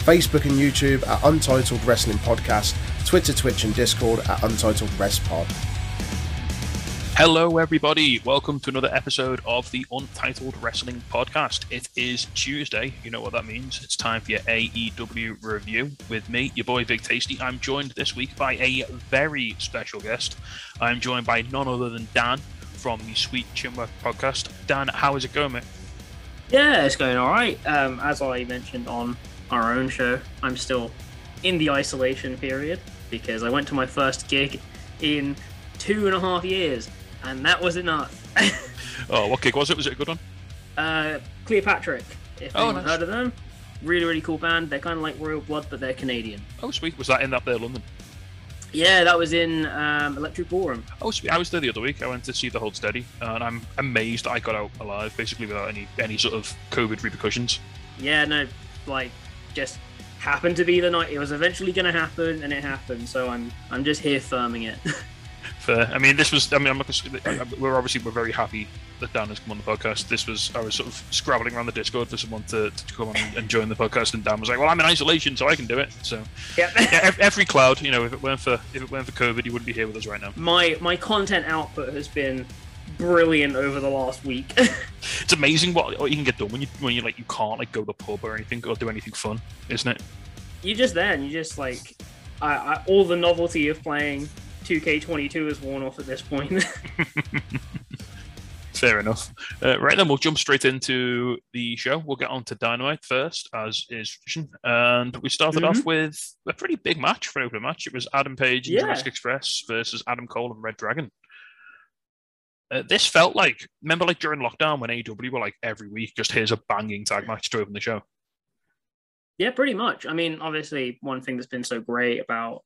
Facebook and YouTube at Untitled Wrestling Podcast, Twitter, Twitch, and Discord at Untitled Rest Pod. Hello, everybody. Welcome to another episode of the Untitled Wrestling Podcast. It is Tuesday. You know what that means. It's time for your AEW review with me, your boy Big Tasty. I'm joined this week by a very special guest. I'm joined by none other than Dan from the Sweet Chinwork podcast. Dan, how is it going, mate? Yeah, it's going all right. Um, as I mentioned on our own show, I'm still in the isolation period because I went to my first gig in two and a half years, and that was enough. Oh, what gig was it? Was it a good one? uh, Cleopatrick, if Oh, nice. heard of them, really really cool band. They're kind of like Royal Blood, but they're Canadian. Oh, sweet. Was that in that there, London? Yeah, that was in um, Electric Ballroom. Oh, sweet. I was there the other week. I went to see the Hold Steady, and I'm amazed I got out alive, basically without any any sort of COVID repercussions. Yeah, no, like just happened to be the night it was eventually going to happen, and it happened. So I'm I'm just here firming it. Fair. I mean, this was. I mean, I'm not gonna, we're obviously we're very happy that Dan has come on the podcast. This was I was sort of scrabbling around the Discord for someone to, to come on and join the podcast, and Dan was like, "Well, I'm in isolation, so I can do it." So yep. yeah, every cloud, you know, if it weren't for if it weren't for COVID, you wouldn't be here with us right now. my my content output has been brilliant over the last week. It's amazing what, what you can get done when you when you like you can't like go to the pub or anything or do anything fun, isn't it? you just there and you just like I, I, all the novelty of playing 2K22 is worn off at this point. Fair enough. Uh, right then, we'll jump straight into the show. We'll get on to Dynamite first, as is tradition. And we started off with a pretty big match for an opening match. It was Adam Page and Yeah. Jurassic Express versus Adam Cole and Red Dragon. Uh, this felt like, remember, like during lockdown when AEW were like every week, just here's a banging tag match to open the show. yeah, pretty much. I mean, obviously, one thing that's been so great about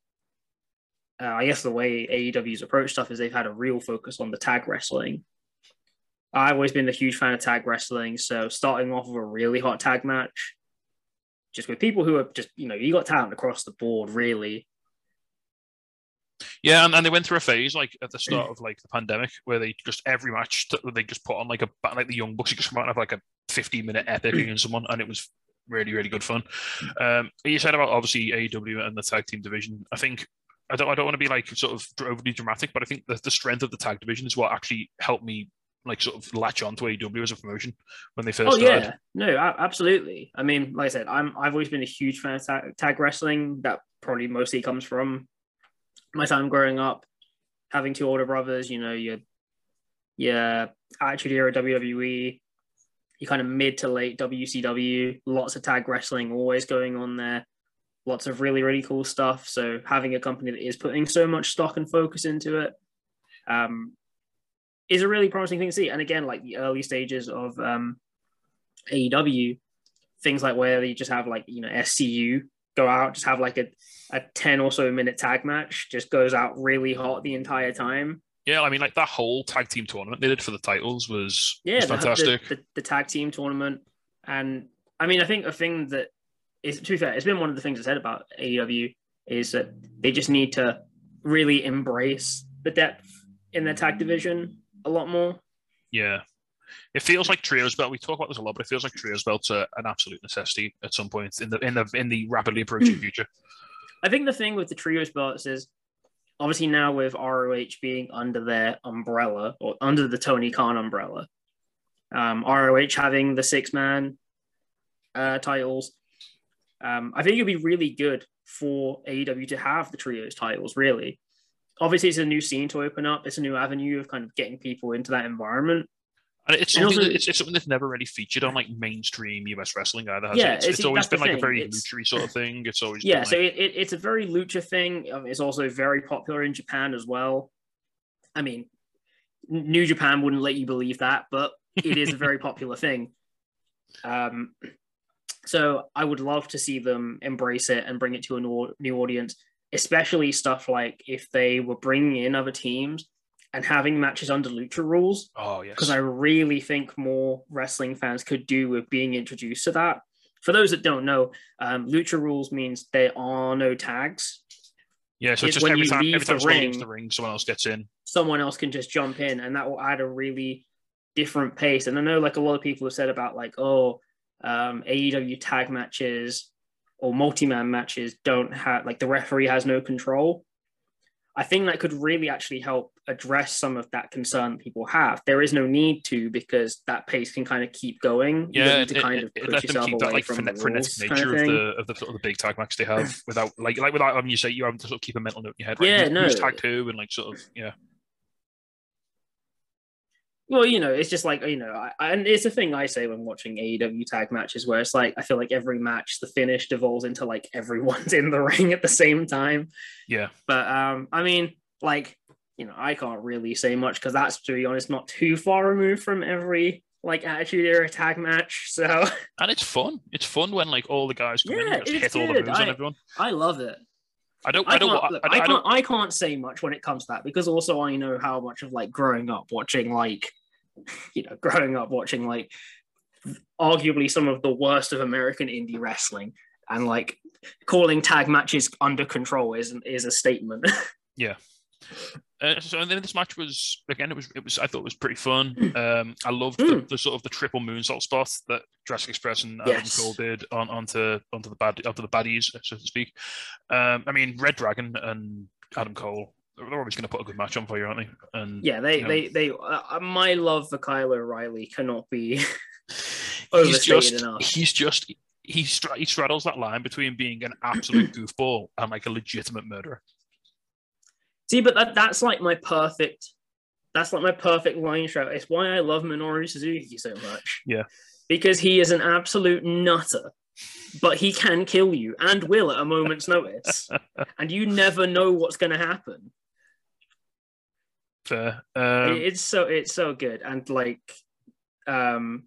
uh, I guess the way AEW's approached stuff is they've had a real focus on the tag wrestling. I've always been a huge fan of tag wrestling, so starting off with a really hot tag match, just with people who are just you know you got talent across the board, really. Yeah, and, and they went through a phase like at the start of like the pandemic where they just every match t- they just put on like a like the Young Bucks, you just come out and have like a 15 minute epic against someone, and it was really really good fun. Um, you said about obviously AEW and the tag team division. I think I don't I don't want to be like sort of overly dramatic, but I think the, the strength of the tag division is what actually helped me like sort of latch on to AEW as a promotion when they first Oh started. yeah, no, absolutely. I mean, like I said, I'm I've always been a huge fan of tag, tag wrestling. That probably mostly comes from my time growing up, having two older brothers. You know, your your Attitude Era WWE, your kind of mid to late WCW. Lots of tag wrestling always going on there. Lots of really really cool stuff. So having a company that is putting so much stock and focus into it. Um, is a really promising thing to see. And again, like the early stages of um, AEW, things like where you just have like you know SCU go out, just have like a a ten or so minute tag match, just goes out really hot the entire time. Yeah, I mean like that whole tag team tournament they did for the titles was, Yeah, was fantastic. The, the, the tag team tournament, and I mean, I think a thing that is to be fair, it's been one of the things I said about AEW is that they just need to really embrace the depth in their tag division a lot more. Yeah. It feels like trios belt. We talk about this a lot, but it feels like trios belts are an absolute necessity at some point in the in the in the rapidly approaching future. I think the thing with the trios belts is obviously now with ROH being under their umbrella or under the Tony Khan umbrella, um, ROH having the six man uh, titles. Um, I think it'd be really good for AEW to have the trios titles. Really, obviously, it's a new scene to open up. It's a new avenue of kind of getting people into that environment. And it's something also- that, it's, it's something that's never really featured on like mainstream US wrestling either. Has Yeah, it? It's, it's- it's always been like a very It's- luchery sort of thing. It's always Yeah, so it, it's a very lucha thing. Um, It's also very popular in Japan as well. I mean, New Japan wouldn't let you believe that, but it is a very popular thing. Um, so I would love to see them embrace it and bring it to a new, new audience. especially stuff like if they were bringing in other teams and having matches under lucha rules Oh yes. because I really think more wrestling fans could do with being introduced to that. For those that don't know, um, lucha rules means there are no tags. yeah. So it's just when every you time leave every time the ring- the ring, someone else gets in. Someone else can just jump in, and that will add a really different pace. And I know, like a lot of people have said about like, oh, um, AEW tag matches or multi-man matches don't have like the referee has no control. I think that could really actually help address some of that concern people have. There is no need to because that pace can kind of keep going. You Yeah, to kind it, of it push let them yourself keep away that like from frenet- the frenetic rules nature of of, the of the sort of the big tag match they have without like like without having you say you have to sort of keep a mental note in your head. Like, Yeah, who's, no. who's tag two and like sort of yeah. Well, you know, it's just like you know, I, and it's a thing I say when watching AEW tag matches, where it's like I feel like every match, the finish devolves into like everyone's in the ring at the same time. Yeah. But um, I mean, like you know, I can't really say much because that's to be honest not too far removed from every like Attitude Era tag match. So And it's fun. It's fun when like all the guys come in Yeah, and just hit all the good. moves on everyone. I love it. I don't. I, I, don't. can't, I, look, I, I, I can't. I can't say much when it comes to that because also I know how much of like growing up watching like, you know, growing up watching like, arguably some of the worst of American indie wrestling, and like calling tag matches under control is is a statement. Uh, so and then this match was again. It was. It was. I thought it was pretty fun. Um, I loved the, Mm. the sort of the triple moonsault spot that Jurassic Express and Yes. Adam Cole did on onto onto the bad onto the baddies, so to speak. Um, I mean, Red Dragon and Adam Cole. They're always going to put a good match on for you, aren't they? And yeah, they Yeah. they they. Uh, my love for Kyle O'Reilly cannot be. he's overstated just. enough. He's just. He, stra- he straddles that line between being an absolute goofball and like a legitimate murderer. See, but that, that's like my perfect. That's like my perfect line show. It's why I love Minoru Suzuki so much. Yeah. Because he is an absolute nutter, but he can kill you and will at a moment's notice, and you never know what's going to happen. Fair. Um, it's so it's so good, and like, um,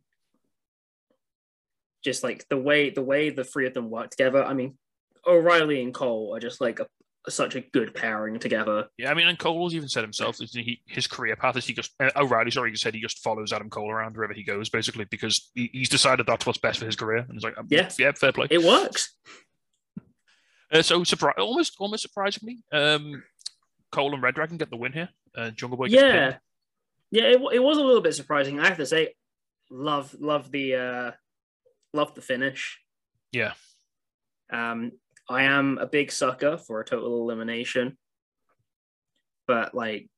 just like the way the way the three of them work together. I mean, O'Reilly and Cole are just like a, such a good pairing together. Yeah, I mean, and Cole's even said himself that he, his career path is he just uh, O'Reilly, sorry, he said he just follows Adam Cole around wherever he goes, basically, because he, he's decided that's what's best for his career. And he's like, um, Yeah. yeah, fair play. It works. Uh, so, surpri- almost, almost surprisingly, um, Cole and Red Dragon get the win here. Uh, Jungle Boy, gets yeah pinned. yeah it, it was a little bit surprising i have to say love love the uh love the finish Yeah. um i am a big sucker for a total elimination but like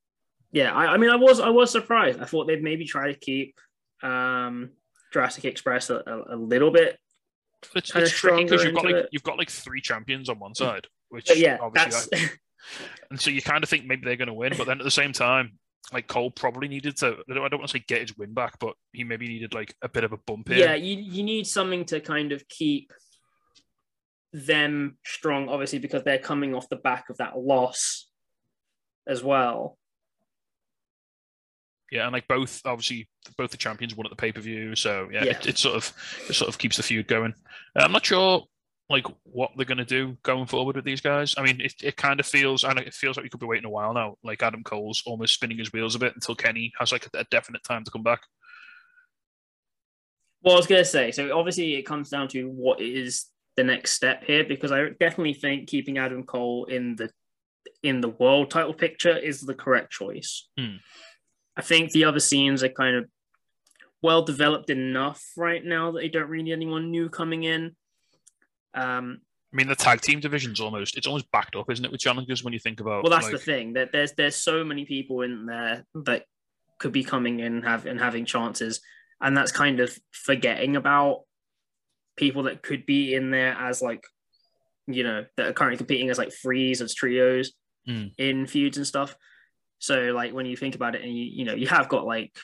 yeah i, I mean i was i was surprised i thought they'd maybe try to keep um jurassic express a, a, a little bit It's, it's tricky because you've got like it. you've got like three champions on one side, which but yeah obviously, that's I- and so you kind of think maybe they're going to win, but then at the same time, like Cole probably needed to. I don't, I don't want to say get his win back, but he maybe needed like a bit of a bump here. yeah you, you need something to kind of keep them strong obviously because they're coming off the back of that loss as well Yeah, and like both, obviously, both the champions won at the pay per view, so yeah, Yeah. It, it sort of it sort of keeps the feud going. Uh, I'm not sure like what they're going to do going forward with these guys. I mean, it, it kind of feels, and it feels like we could be waiting a while now. Like Adam Cole's almost spinning his wheels a bit until Kenny has like a, a definite time to come back. well i was going to say so obviously it comes down to what is the next step here because i definitely think keeping adam cole in the in the world title picture is the correct choice Hmm. i think the other scenes are kind of well developed enough right now that they don't really need anyone new coming in um I mean, the tag team division's almost it's almost backed up, isn't it, with challenges when you think about. well that's like, the thing that there's there's so many people in there that could be coming in and have and having chances and that's kind of forgetting about people that could be in there as like you know that are currently competing as like frees as trios Mm. in feuds and stuff so like when you think about it and you you know you have got like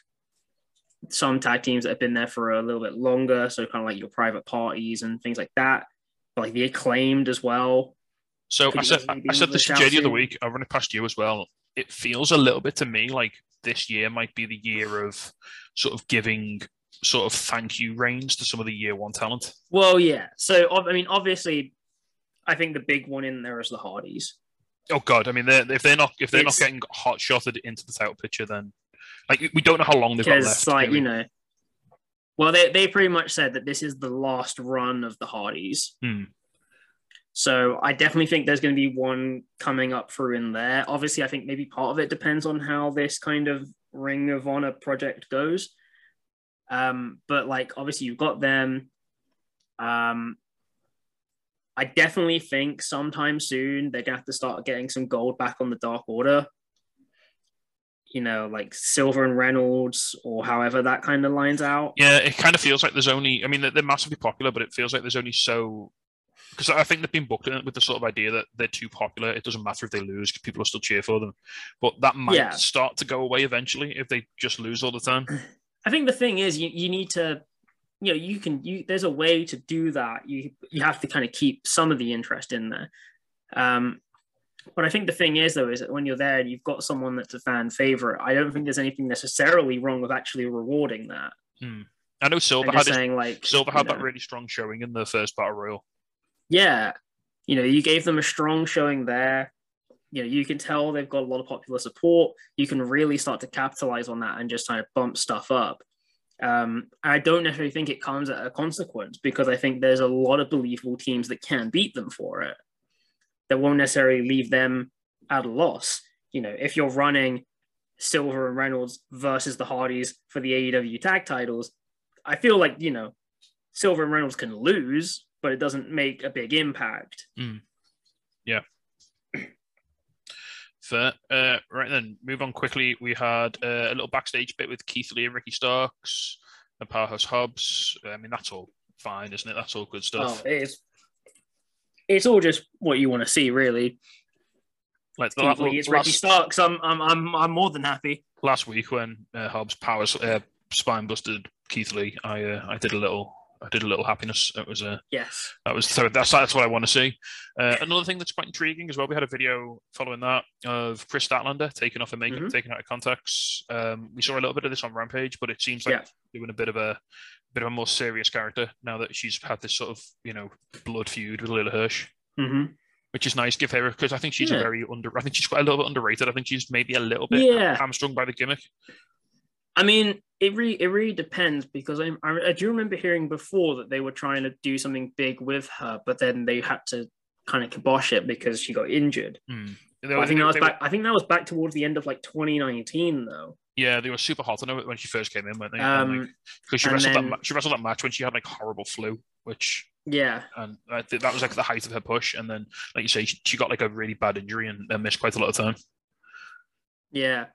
some tag teams that have been there for a little bit longer so kind of like your private parties and things like that but like the acclaimed as well So Could I said, I said this to the other week. I run it past you as well. It feels a little bit to me like this year might be the year of sort of giving sort of thank you reigns to some of the year one talent. Well, yeah. So I mean, obviously, I think the big one in there is the Hardys. Oh God, I mean, they're, if they're not if they're It's- not getting hot shotted into the title picture, then like we don't know how long they've got left. like you know well they, they pretty much said that this is the last run of the hardys Hmm. so i definitely think there's going to be one coming up through in there obviously i think maybe part of it depends on how this kind of ring of honor project goes um but like obviously you've got them um i definitely think sometime soon they're gonna have to start getting some gold back on the dark order you know, like Silver and Reynolds or however that kind of lines out. Yeah, it kind of feels like there's only. I mean, they're, they're massively popular, but it feels like there's only so. Because I think they've been booked in it with the sort of idea that they're too popular. It doesn't matter if they lose because people will still cheer for them. But that might Yeah. start to go away eventually if they just lose all the time. I think the thing is you, you need to you know you can you there's a way to do that. You you have to kind of keep some of the interest in there. Um but I think the thing is though is that when you're there and you've got someone that's a fan favorite, I don't think there's anything necessarily wrong with actually rewarding that. I know Silver had his, saying like Silver had that really strong showing in the first battle royal. Yeah. You know, you gave them a strong showing there. You know, you can tell they've got a lot of popular support. You can really start to capitalize on that and just kind of bump stuff up. Um, I don't necessarily think it comes at a consequence because I think there's a lot of believable teams that can beat them for it. That won't necessarily leave them at a loss. You know, if you're running Silver and Reynolds versus the Hardys for the AEW tag titles, I feel like, you know, Silver and Reynolds can lose, but it doesn't make a big impact. Fair. Uh, right then, move on quickly. We had uh, a little backstage bit with Keith Lee and Ricky Starks and Powerhouse Hobbs. I mean, that's all fine, isn't it? That's all good stuff. Oh, it's it's all just what you want to see, really. like the Keith Lee, it's Ricky Starks. I'm I'm I'm I'm more than happy. last week when uh, Hobbs powers uh, spine busted Keith Lee, I uh, I did a little I did a little happiness. It was a Yes. that was so that's that's what I want to see. Uh, another thing that's quite intriguing as well. We had a video following that of Kris Statlander taking off her makeup, Mhm. taken out of context. Um, we saw a little bit of this on Rampage, but it seems like Yeah. doing a bit of a bit of a more serious character now that she's had this sort of you know blood feud with Leyla Hirsch. hmm Which is nice. Give her because I think she's a very under. I think she's quite a little bit underrated. I think she's maybe a little bit Yeah. hamstrung by the gimmick. I mean, it really it really depends because I, I I do remember hearing before that they were trying to do something big with her, but then they had to kind of kibosh it because she got injured. They But were- I think that was they were- back. I think that was back towards the end of like 2019, though. Yeah, they were super hot on her when she first came in, weren't they? And, Um, because she wrestled then- that ma- she wrestled that match when she had like horrible flu, which yeah, and I think that was like the height of her push. And then, like you say, she, she got like a really bad injury and, and missed quite a lot of time. yeah.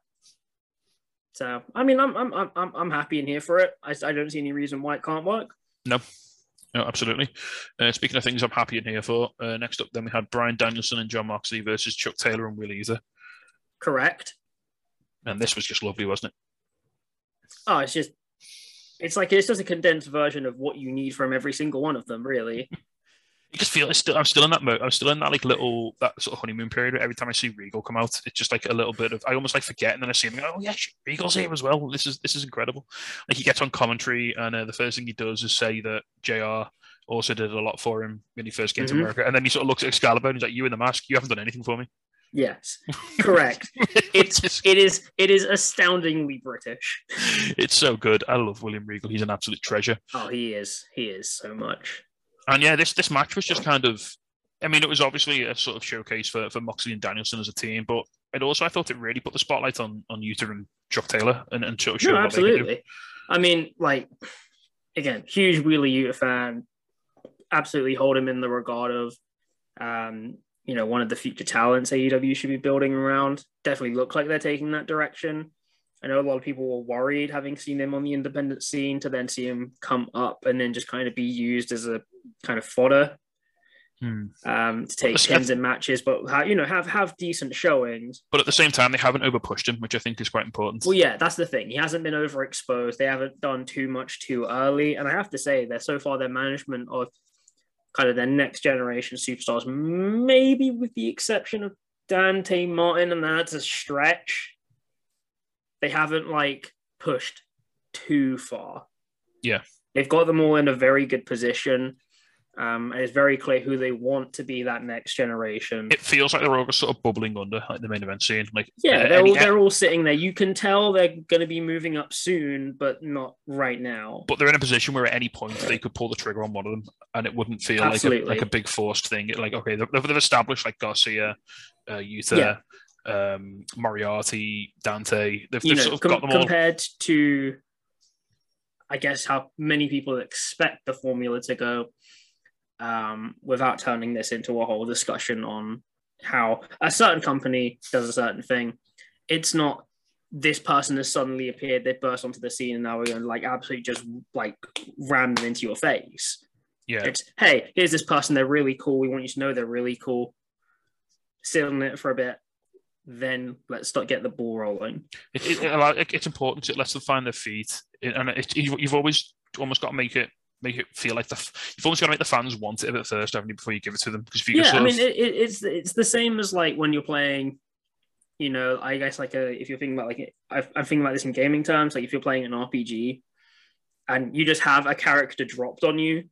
So I mean, I'm I'm I'm I'm I'm happy in here for it. I, I don't see any reason why it can't work. No, absolutely. Uh, speaking of things I'm happy in here for, uh, next up then we had Bryan Danielson and Jon Moxley versus Chuck Taylor and Wheeler Yuta, Correct. and this was just lovely, wasn't it? Oh, it's just it's like it's just a condensed version of what you need from every single one of them, really. You just feel it's still, I'm still in that mode. I'm still in that like little that sort of honeymoon period. Where every time I see Regal come out, it's just like a little bit of I almost like forget, and then I see him. go, Oh yeah, Regal's here as well. This is this is incredible. Like he gets on commentary, and uh, the first thing he does is say that Jr. also did a lot for him when he first came to Mhm. America, and then he sort of looks at Excalibur and he's like, "You in the mask, you haven't done anything for me." Yes, correct. It's It's it is it is astoundingly British. it's so good. I love William Regal. He's an absolute treasure. Oh, he is. He is so much. And yeah, this this match was just kind of. I mean, it was obviously a sort of showcase for, for Moxley and Danielson as a team, but it also I thought it really put the spotlight on on Yuta and Chuck Taylor and, and sort of No, what they could do. absolutely. I mean, like again, huge Wheeler Yuta fan. Absolutely hold him in the regard of, um, you know, one of the future talents AEW should be building around. Definitely look like they're taking that direction. I know a lot of people were worried having seen him on the independent scene to then see him come up and then just kind of be used as a kind of fodder Hmm. um, to take Let's- pins in matches, but ha- you know have have decent showings. But at the same time, they haven't overpushed him, which I think is quite important. Well, yeah, that's the thing. He hasn't been overexposed. They haven't done too much too early, and I have to say, they're so far their management of kind of their next generation superstars, maybe with the exception of Dante Martin, and that's a stretch. They haven't like pushed too far. Yeah. they've got them all in a very good position. Um, and it's very clear who they want to be that next generation. It feels like they're all sort of bubbling under like the main event scene. Like yeah, uh, they're any- all they're all sitting there. You can tell they're going to be moving up soon, but not right now. but they're in a position where at any point they could pull the trigger on one of them, and it wouldn't feel like a, like a big forced thing. Like okay, they've, they've established like Garcia, uh, Yuta, um, Moriarty, Dante. They've, they've know, sort of com- got them all. compared to, I guess, how many people expect the formula to go, um, without turning this into a whole discussion on how a certain company does a certain thing. It's not this person has suddenly appeared, they burst onto the scene, and now we're going to like absolutely just like ram them into your face. yeah, It's hey, here's this person, they're really cool. We want you to know they're really cool. Sit on it for a bit, then let's start get the ball rolling. it, it, it it's important. It lets them find their feet, and it, you've, you've always almost got to make it make it feel like the you've almost got to make the fans want it a bit first, haven't you, before you give it to them? Because if you yeah, I mean, of, it, it, it's it's the same as like when you're playing, you know, I guess like a if you're thinking about like I- I'm thinking about this in gaming terms, like if you're playing an RPG, and you just have a character dropped on you,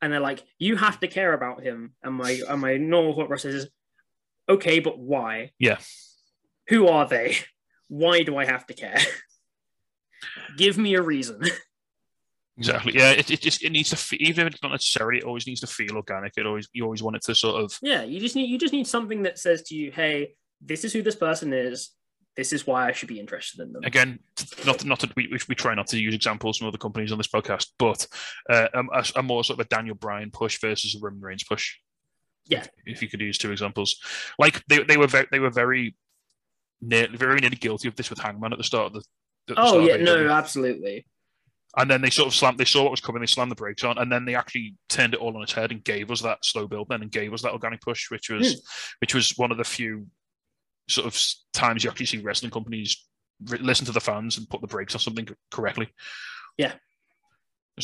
and they're like, you have to care about him, and my and my normal thought process is, okay, but why? Yeah. Who are they? Why do I have to care? Give me a reason. Exactly. Yeah, it, it just it needs to fe- even if it's not necessarily, it always needs to feel organic. It always you always want it to sort of Yeah, you just need you just need something that says to you, "Hey, this is who this person is. This is why I should be interested in them." again not not that we, we try not to use examples from other companies on this podcast, but uh, um, a, a more sort of a Daniel Bryan push versus a Roman Reigns push. Yeah. If, if you could use two examples, like they they were very they were very near, very nearly guilty of this with Hangman at the start of the. Oh yeah, no, absolutely. And then they sort of slammed. They saw what was coming. They slammed the brakes on, and then they actually turned it all on its head and gave us that slow build. Then and gave us that organic push, which was Hmm. which was one of the few sort of times you actually see wrestling companies listen to the fans and put the brakes on something correctly. Yeah.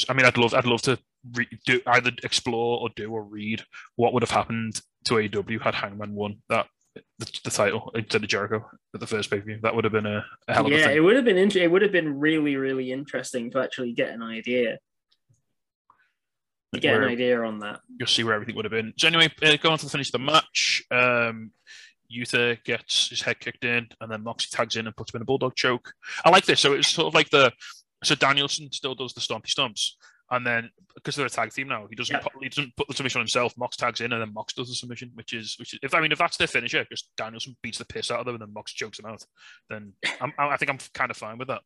I mean, I'd love, I'd love to re- do either explore or do or read what would have happened to AEW had Hangman won that the, the title instead of Jericho at the first pay per view. That would have been a, a hell of a Yeah, thing. it would have been int- it would have been really really interesting to actually get an idea, get an idea on that. you'll see where everything would have been. So anyway, uh, going on to the finish of the match, um, Yuta gets his head kicked in, and then Moxie tags in and puts him in a bulldog choke. I like this. So it's sort of like the so Danielson still does the stompy stomps, and then because they're a tag team now, he doesn't Yeah. put, he doesn't put the submission on himself. Mox tags in, and then Mox does the submission, which is which is if I mean if that's their finisher, just Danielson beats the piss out of them, and then Mox chokes him out. Then I'm, I think I'm kind of fine with that.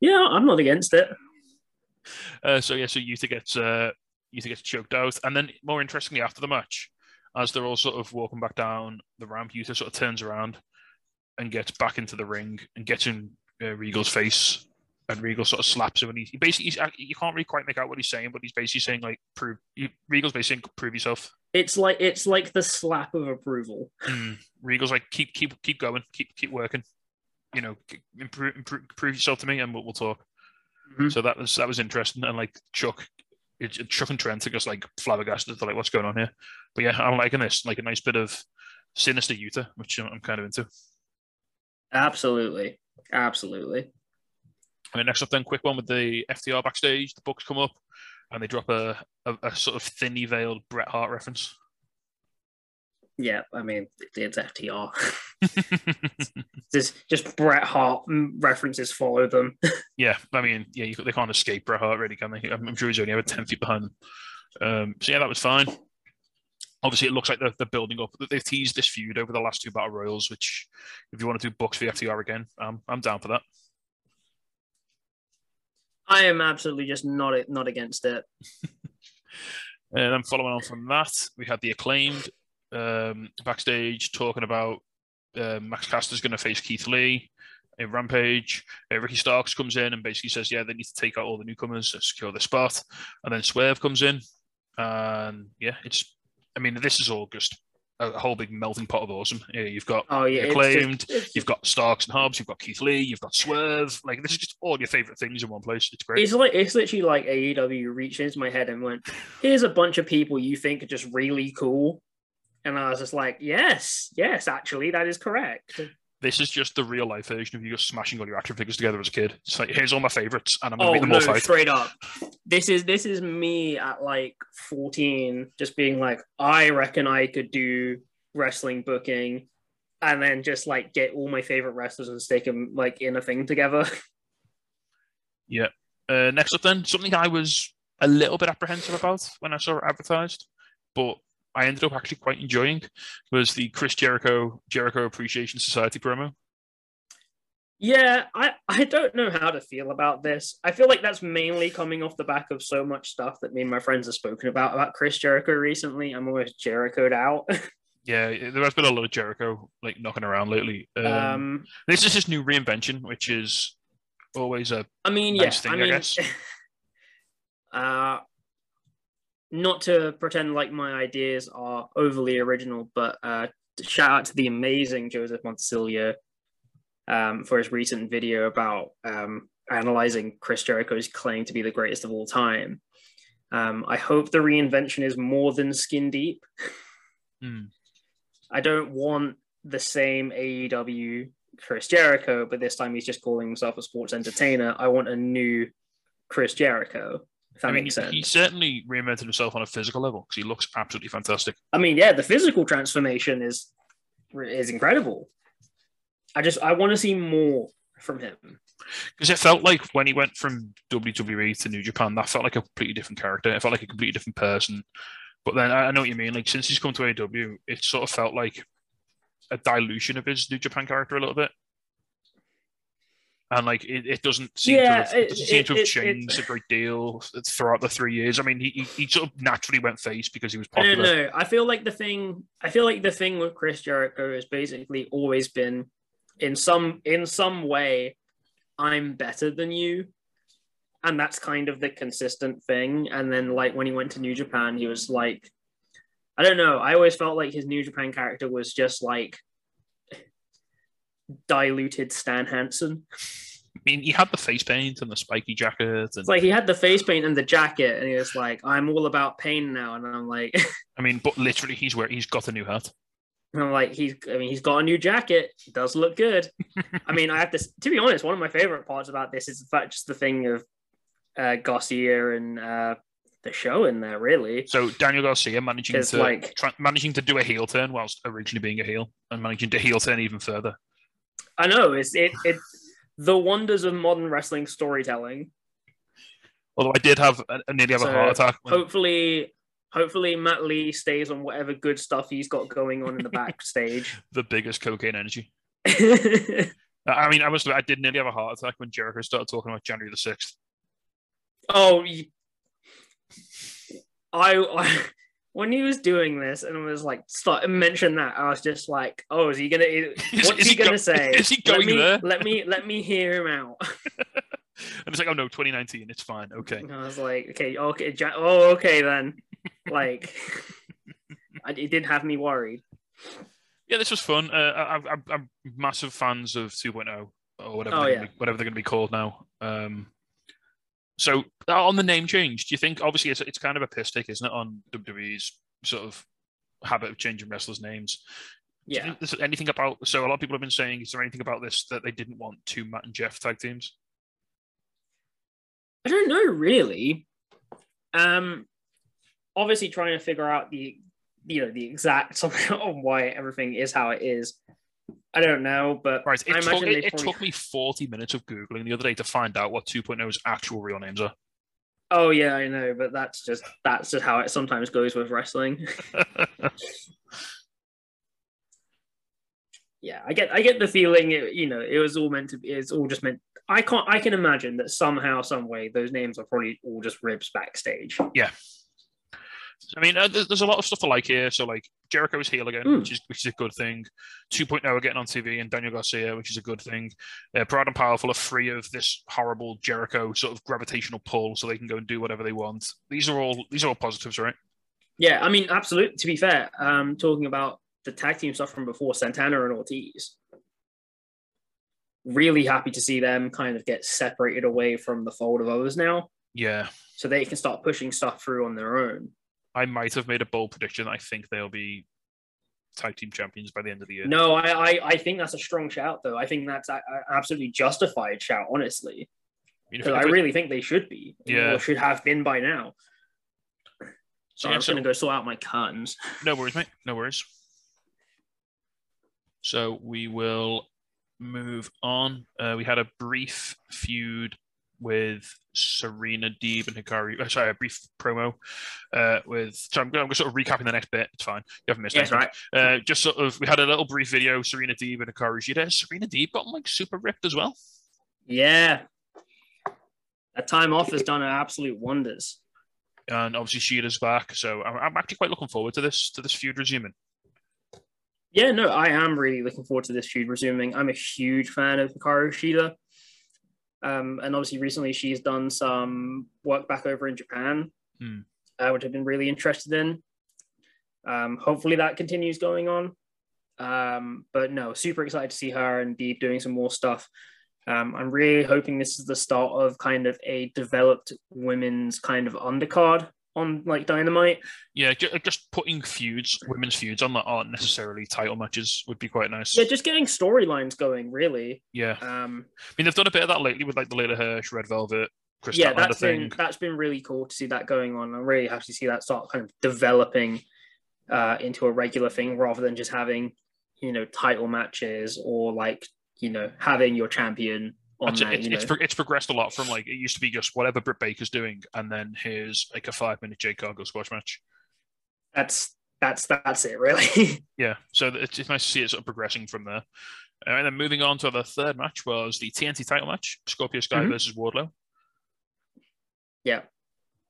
Yeah, I'm not against it. Uh, so yeah, so Yuta gets uh, Yuta gets choked out, and then more interestingly, after the match, as they're all sort of walking back down the ramp, Yuta sort of turns around and gets back into the ring and gets in uh, Regal's face, and Regal sort of slaps him, and he, he basically he's, you can't really quite make out what he's saying, but he's basically saying like prove you, Regal's basically saying prove yourself. It's like it's like the slap of approval. Mm. Regal's like keep keep keep going, keep keep working, you know, improve improve, prove yourself to me, and we'll, we'll talk. Mhm. So that was that was interesting, and like Chuck, it, Chuck and Trent are just like flabbergasted. They're like, "What's going on here?" But yeah, I'm liking this. Like a nice bit of sinister Yuta, which I'm kind of into. Absolutely, absolutely. I mean, next up, then, quick one with the FTR backstage. The Bucks come up, and they drop a a, a sort of thinly veiled Bret Hart reference. Yeah, I mean it's FTR. There's just Bret Hart mm, references follow them. yeah, I mean, yeah, you, they can't escape Bret Hart, really, can they? I'm, I'm sure he's only ever ten feet behind them. Um, so yeah, that was fine. Obviously, it looks like they're, they're building up. They've teased this feud over the last two battle royals. Which, if you want to do Bucks for the FTR again, um, I'm down for that. I am absolutely just not not against it. And then following on from that, we had the acclaimed um, backstage talking about uh, Max Caster's going to face Keith Lee in Rampage. Uh, Ricky Starks comes in and basically says, "Yeah, they need to take out all the newcomers and secure the spot." And then Swerve comes in, and yeah, it's. I mean, this is all just a, whole big melting pot of awesome. You've got Oh yeah, it's acclaimed. just- it's You've got Starks and Hobbs. You've got Keith Lee. You've got Swerve. Like this is just all your favorite things in one place. It's great. It's like it's literally like AEW reached into my head and went, "Here's a bunch of people you think are just really cool," and I was just like, "Yes, yes, actually, that is correct." This is just the real life version of you just smashing all your action figures together as a kid. It's like here's all my favorites, and I'm gonna Oh make them no, all fight. straight up. This is this is me at like 14, just being like, I reckon I could do wrestling booking, and then just like get all my favorite wrestlers and stick them like in a thing together. Yeah. Uh, next up, then something I was a little bit apprehensive about when I saw it advertised, but I ended up actually quite enjoying was the Chris Jericho Jericho Appreciation Society promo. Yeah, I, I don't know how to feel about this. I feel like that's mainly coming off the back of so much stuff that me and my friends have spoken about about Chris Jericho recently. I'm almost Jerichoed out. Yeah, there has been a lot of Jericho like knocking around lately. Um, um, this is his new reinvention, which is always a I mean, nice yeah, thing, I I guess. uh, not to pretend like my ideas are overly original, but uh, shout out to the amazing Joseph Montesilio um, for his recent video about um, analyzing Chris Jericho's claim to be the greatest of all time. Um, I hope the reinvention is more than skin deep. Hmm. I don't want the same AEW Chris Jericho, but this time he's just calling himself a sports entertainer. I want a new Chris Jericho. If that I mean, makes sense. he certainly reinvented himself on a physical level because he looks absolutely fantastic. I mean, yeah, the physical transformation is is incredible. I just I want to see more from him. Because it felt like when he went from WWE to New Japan, that felt like a completely different character. It felt like a completely different person. But then I I know what you mean. Like since he's come to AW, it sort of felt like a dilution of his New Japan character a little bit. And like it, it doesn't seem Yeah, to have, it, doesn't it- seem to it- have it- changed a great deal throughout the three years. I mean, he, he sort of naturally went face because he was I don't popular. know. I feel like the thing I feel like the thing with Chris Jericho has basically always been in some in some way I'm better than you. And that's kind of the consistent thing. And then like when he went to New Japan, he was like I don't know. I always felt like his New Japan character was just like diluted Stan Hansen. I mean, he had the face paint and the spiky jacket, and It's like he had the face paint and the jacket, and he was like, "I'm all about pain now," and I'm like, I mean, but literally, he's where he's got a new hat. And I'm like, he's, I mean, he's got a new jacket. It does look good. I mean, I have to, to be honest, one of my favorite parts about this is the fact, just the thing of uh, Garcia and uh, the show in there, really. So Daniel Garcia managing to like- tra- managing to do a heel turn whilst originally being a heel, and managing to heel turn even further. I know it's it, it, the wonders of modern wrestling storytelling. Although I did have a, a nearly have a heart attack. When, Hopefully, hopefully Matt Lee stays on whatever good stuff he's got going on in the backstage. the biggest cocaine energy. I I mean, I must. I did nearly have a heart attack when Jericho started talking about January the sixth. Oh, I, I when he was doing this and was like start and mention that I was just like, oh, is he gonna? Is- What's is he, he gonna go- say? is he let going me, there? Let me let me hear him out. And it's like, oh no, 2019, it's fine, okay. And I was like, okay, okay, Ja- oh, okay then. Like, I, it didn't have me worried. Yeah, this was fun. Uh, I, I'm massive fans of 2.0 or whatever, Oh, they're yeah. gonna be, whatever they're going to be called now. Um, so uh, on the name change, do you think obviously it's, it's kind of a piss take, isn't it, on WWE's sort of habit of changing wrestlers' names? Do Yeah. there's anything about? So a lot of people have been saying, is there anything about this that they didn't want two Matt and Jeff tag teams? I don't know really. Um, obviously trying to figure out the you know the exact on why everything is how it is. I don't know, but Right. I It, took, imagine it, it took me 40 minutes of googling the other day to find out what 2.0's actual real names are. Oh yeah, I know, but that's just that's just how it sometimes goes with wrestling. yeah, I get I get the feeling it, you know it was all meant to be. It's all just meant. I can't. I can imagine that somehow, some way, those names are probably all just ribs backstage. I mean, uh, there's, there's a lot of stuff I like here. So, like Jericho's heel again, Mm. which is which is a good thing. 2.0 are getting on TV, and Daniel Garcia, which is a good thing. Uh, Proud and Powerful are free of this horrible Jericho sort of gravitational pull, so they can go and do whatever they want. These are all these are all positives, right? Yeah, I mean, absolutely. To be fair, um, talking about the tag team stuff from before, Santana and Ortiz. Really happy to see them kind of get separated away from the fold of others now, Yeah, so they can start pushing stuff through on their own. I might have made a bold prediction. I think they'll be tag team champions by the end of the year. No, I, I, I think that's a strong shout, though. I think that's an absolutely justified shout, honestly. I, mean, Because I if it- really think they should be, Yeah. or should have been by now. So yeah, I'm just so- gonna go sort out my curtains. No worries, mate. No worries. So we will move on. Uh, we had a brief feud with Serena Deeb and Hikaru. uh, sorry, a brief promo uh, with. So I'm, going to sort of recapping the next bit. It's fine. You haven't missed Yes, anything. right. Uh, just sort of, we had a little brief video. Serena Deeb and Hikaru Shida. Has Serena Deeb gotten like super ripped as well. Yeah. That time off has done absolute wonders. And obviously Shida's back. So I'm, I'm actually quite looking forward to this to this feud resuming. Yeah, no, I am really looking forward to this feud resuming. I'm a huge fan of Hikaru Shida. Um, and obviously, recently she's done some work back over in Japan, Hmm. uh, which I've been really interested in. Um, hopefully, that continues going on. Um, but no, super excited to see her and Deeb doing some more stuff. Um, I'm really hoping this is the start of kind of a developed women's kind of undercard on like Dynamite. Yeah, ju- just putting feuds, women's feuds on that aren't necessarily title matches would be quite nice. Yeah, just getting storylines going, really. Yeah. Um, I mean, they've done a bit of that lately with like the Leyla Hirsch, Red Velvet, Kris yeah, Statlander that's thing. been that's been really cool to see that going on. I'm really happy to see that start kind of developing uh, into a regular thing rather than just having you know title matches or like you know having your champion It's, that. it's, it's, pro- it's progressed a lot from like it used to be just whatever Britt Baker's doing, and then here's like a five minute Jade Cargill squash match. that's that's that's it really. Yeah, so it's, it's nice to see it sort of progressing from there. Uh, and then moving on to the third match was the TNT title match: Scorpio Sky Mhm. versus Wardlow. yeah,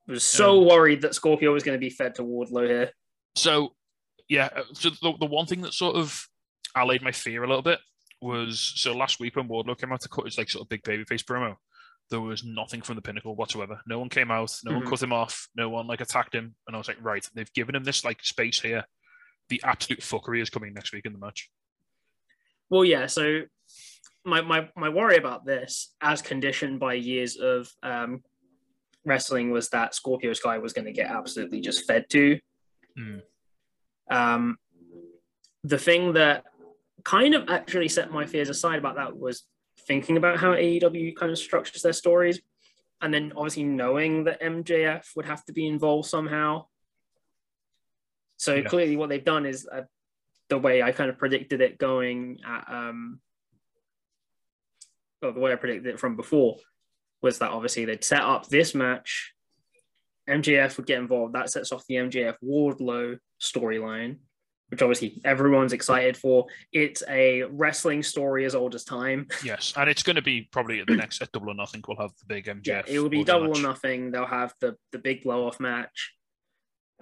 I was so Um, worried that Scorpio was going to be fed to Wardlow here. So, yeah, uh, so the, the one thing that sort of allayed my fear a little bit was so last week when Wardlow came out to cut his like sort of big babyface promo, there was nothing from the pinnacle whatsoever. No one came out, no one Mhm. cut him off, no one like attacked him, and I was like, right, they've given him this like space here. The absolute fuckery is coming next week in the match. Well, yeah. So my my my worry about this, as conditioned by years of um, wrestling, was that Scorpio Sky was going to get absolutely just fed to. Hmm. Um, the thing that kind of actually set my fears aside about that was thinking about how AEW kind of structures their stories, and then obviously knowing that MJF would have to be involved somehow. So Yeah. clearly, what they've done is uh, the way I kind of predicted it going at, um, well, the way I predicted it from before was that obviously they'd set up this match, MJF would get involved. That sets off the MJF Wardlow storyline, which obviously everyone's excited for. It's a wrestling story as old as time. Yes, and it's going to be probably at the next at Double or Nothing. We'll have the big MJF. Yeah, it will be double match. or nothing. They'll have the the big blow off match.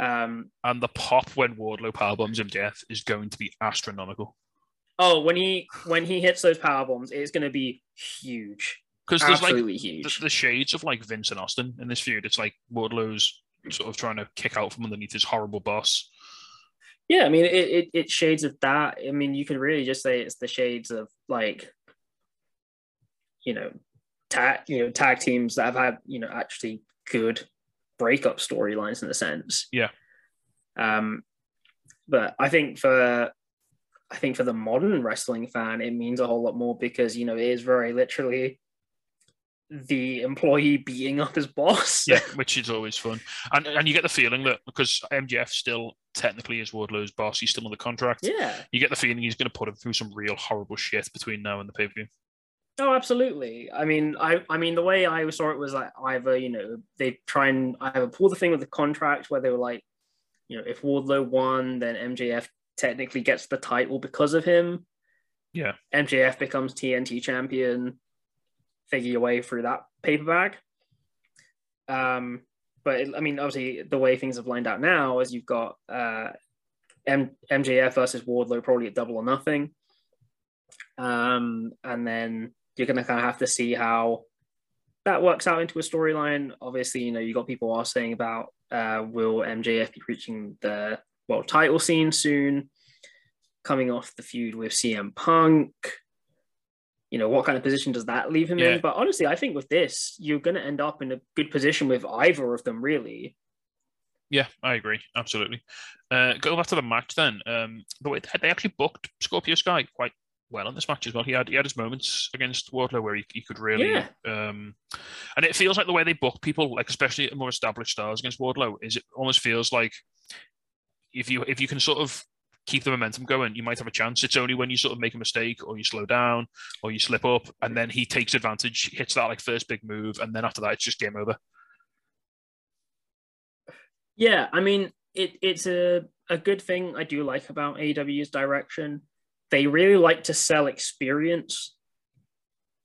Um, and the pop when Wardlow powerbombs MJF is going to be astronomical. oh, when he when he hits those power bombs, it's going to be huge, Because there's like the, the shades of like Vince and Austin in this feud. It's like Wardlow's sort of trying to kick out from underneath his horrible boss. Yeah, I mean, it, it it shades of that. I mean, you can really just say it's the shades of like, you know, tag you know tag teams that have had you know actually good breakup storylines in a sense. Yeah. Um, but I think for I think for the modern wrestling fan, it means a whole lot more because you know it is very literally the employee beating up his boss. Yeah, which is always fun. And and you get the feeling that because MJF still technically is Wardlow's boss, he's still on the contract. yeah. You get the feeling he's going to put him through some real horrible shit between now and the pay per view. Oh, absolutely. I mean, I I mean, the way I saw it was like either you know they try and either pull the thing with the contract where they were like, you know, if Wardlow won, then MJF technically gets the title because of him. Yeah. MJF becomes TNT champion. Figure your way through that paper bag. Um, but it, I mean, obviously, the way things have lined out now is you've got uh, M- MJF versus Wardlow probably at double or nothing. Um, and then you're going to kind of have to see how that works out into a storyline. Obviously, you know, you got people are saying about uh, will MJF be reaching the world title scene soon, coming off the feud with CM Punk. You know, what kind of position does that leave him Yeah. in? But honestly, I think with this, you're going to end up in a good position with either of them, really. Yeah, I agree. Absolutely. Uh, go back to the match then. Um, the way they actually booked Scorpio Sky quite well in this match as well. He had he had his moments against Wardlow where he, he could really, Yeah. um, and it feels like the way they book people, like especially more established stars against Wardlow, is it almost feels like if you if you can sort of keep the momentum going, you might have a chance. It's only when you sort of make a mistake or you slow down or you slip up, and then he takes advantage, hits that like first big move, and then after that it's just game over. Yeah, I mean, it, it's a, a good thing I do like about AEW's direction. They really like to sell experience.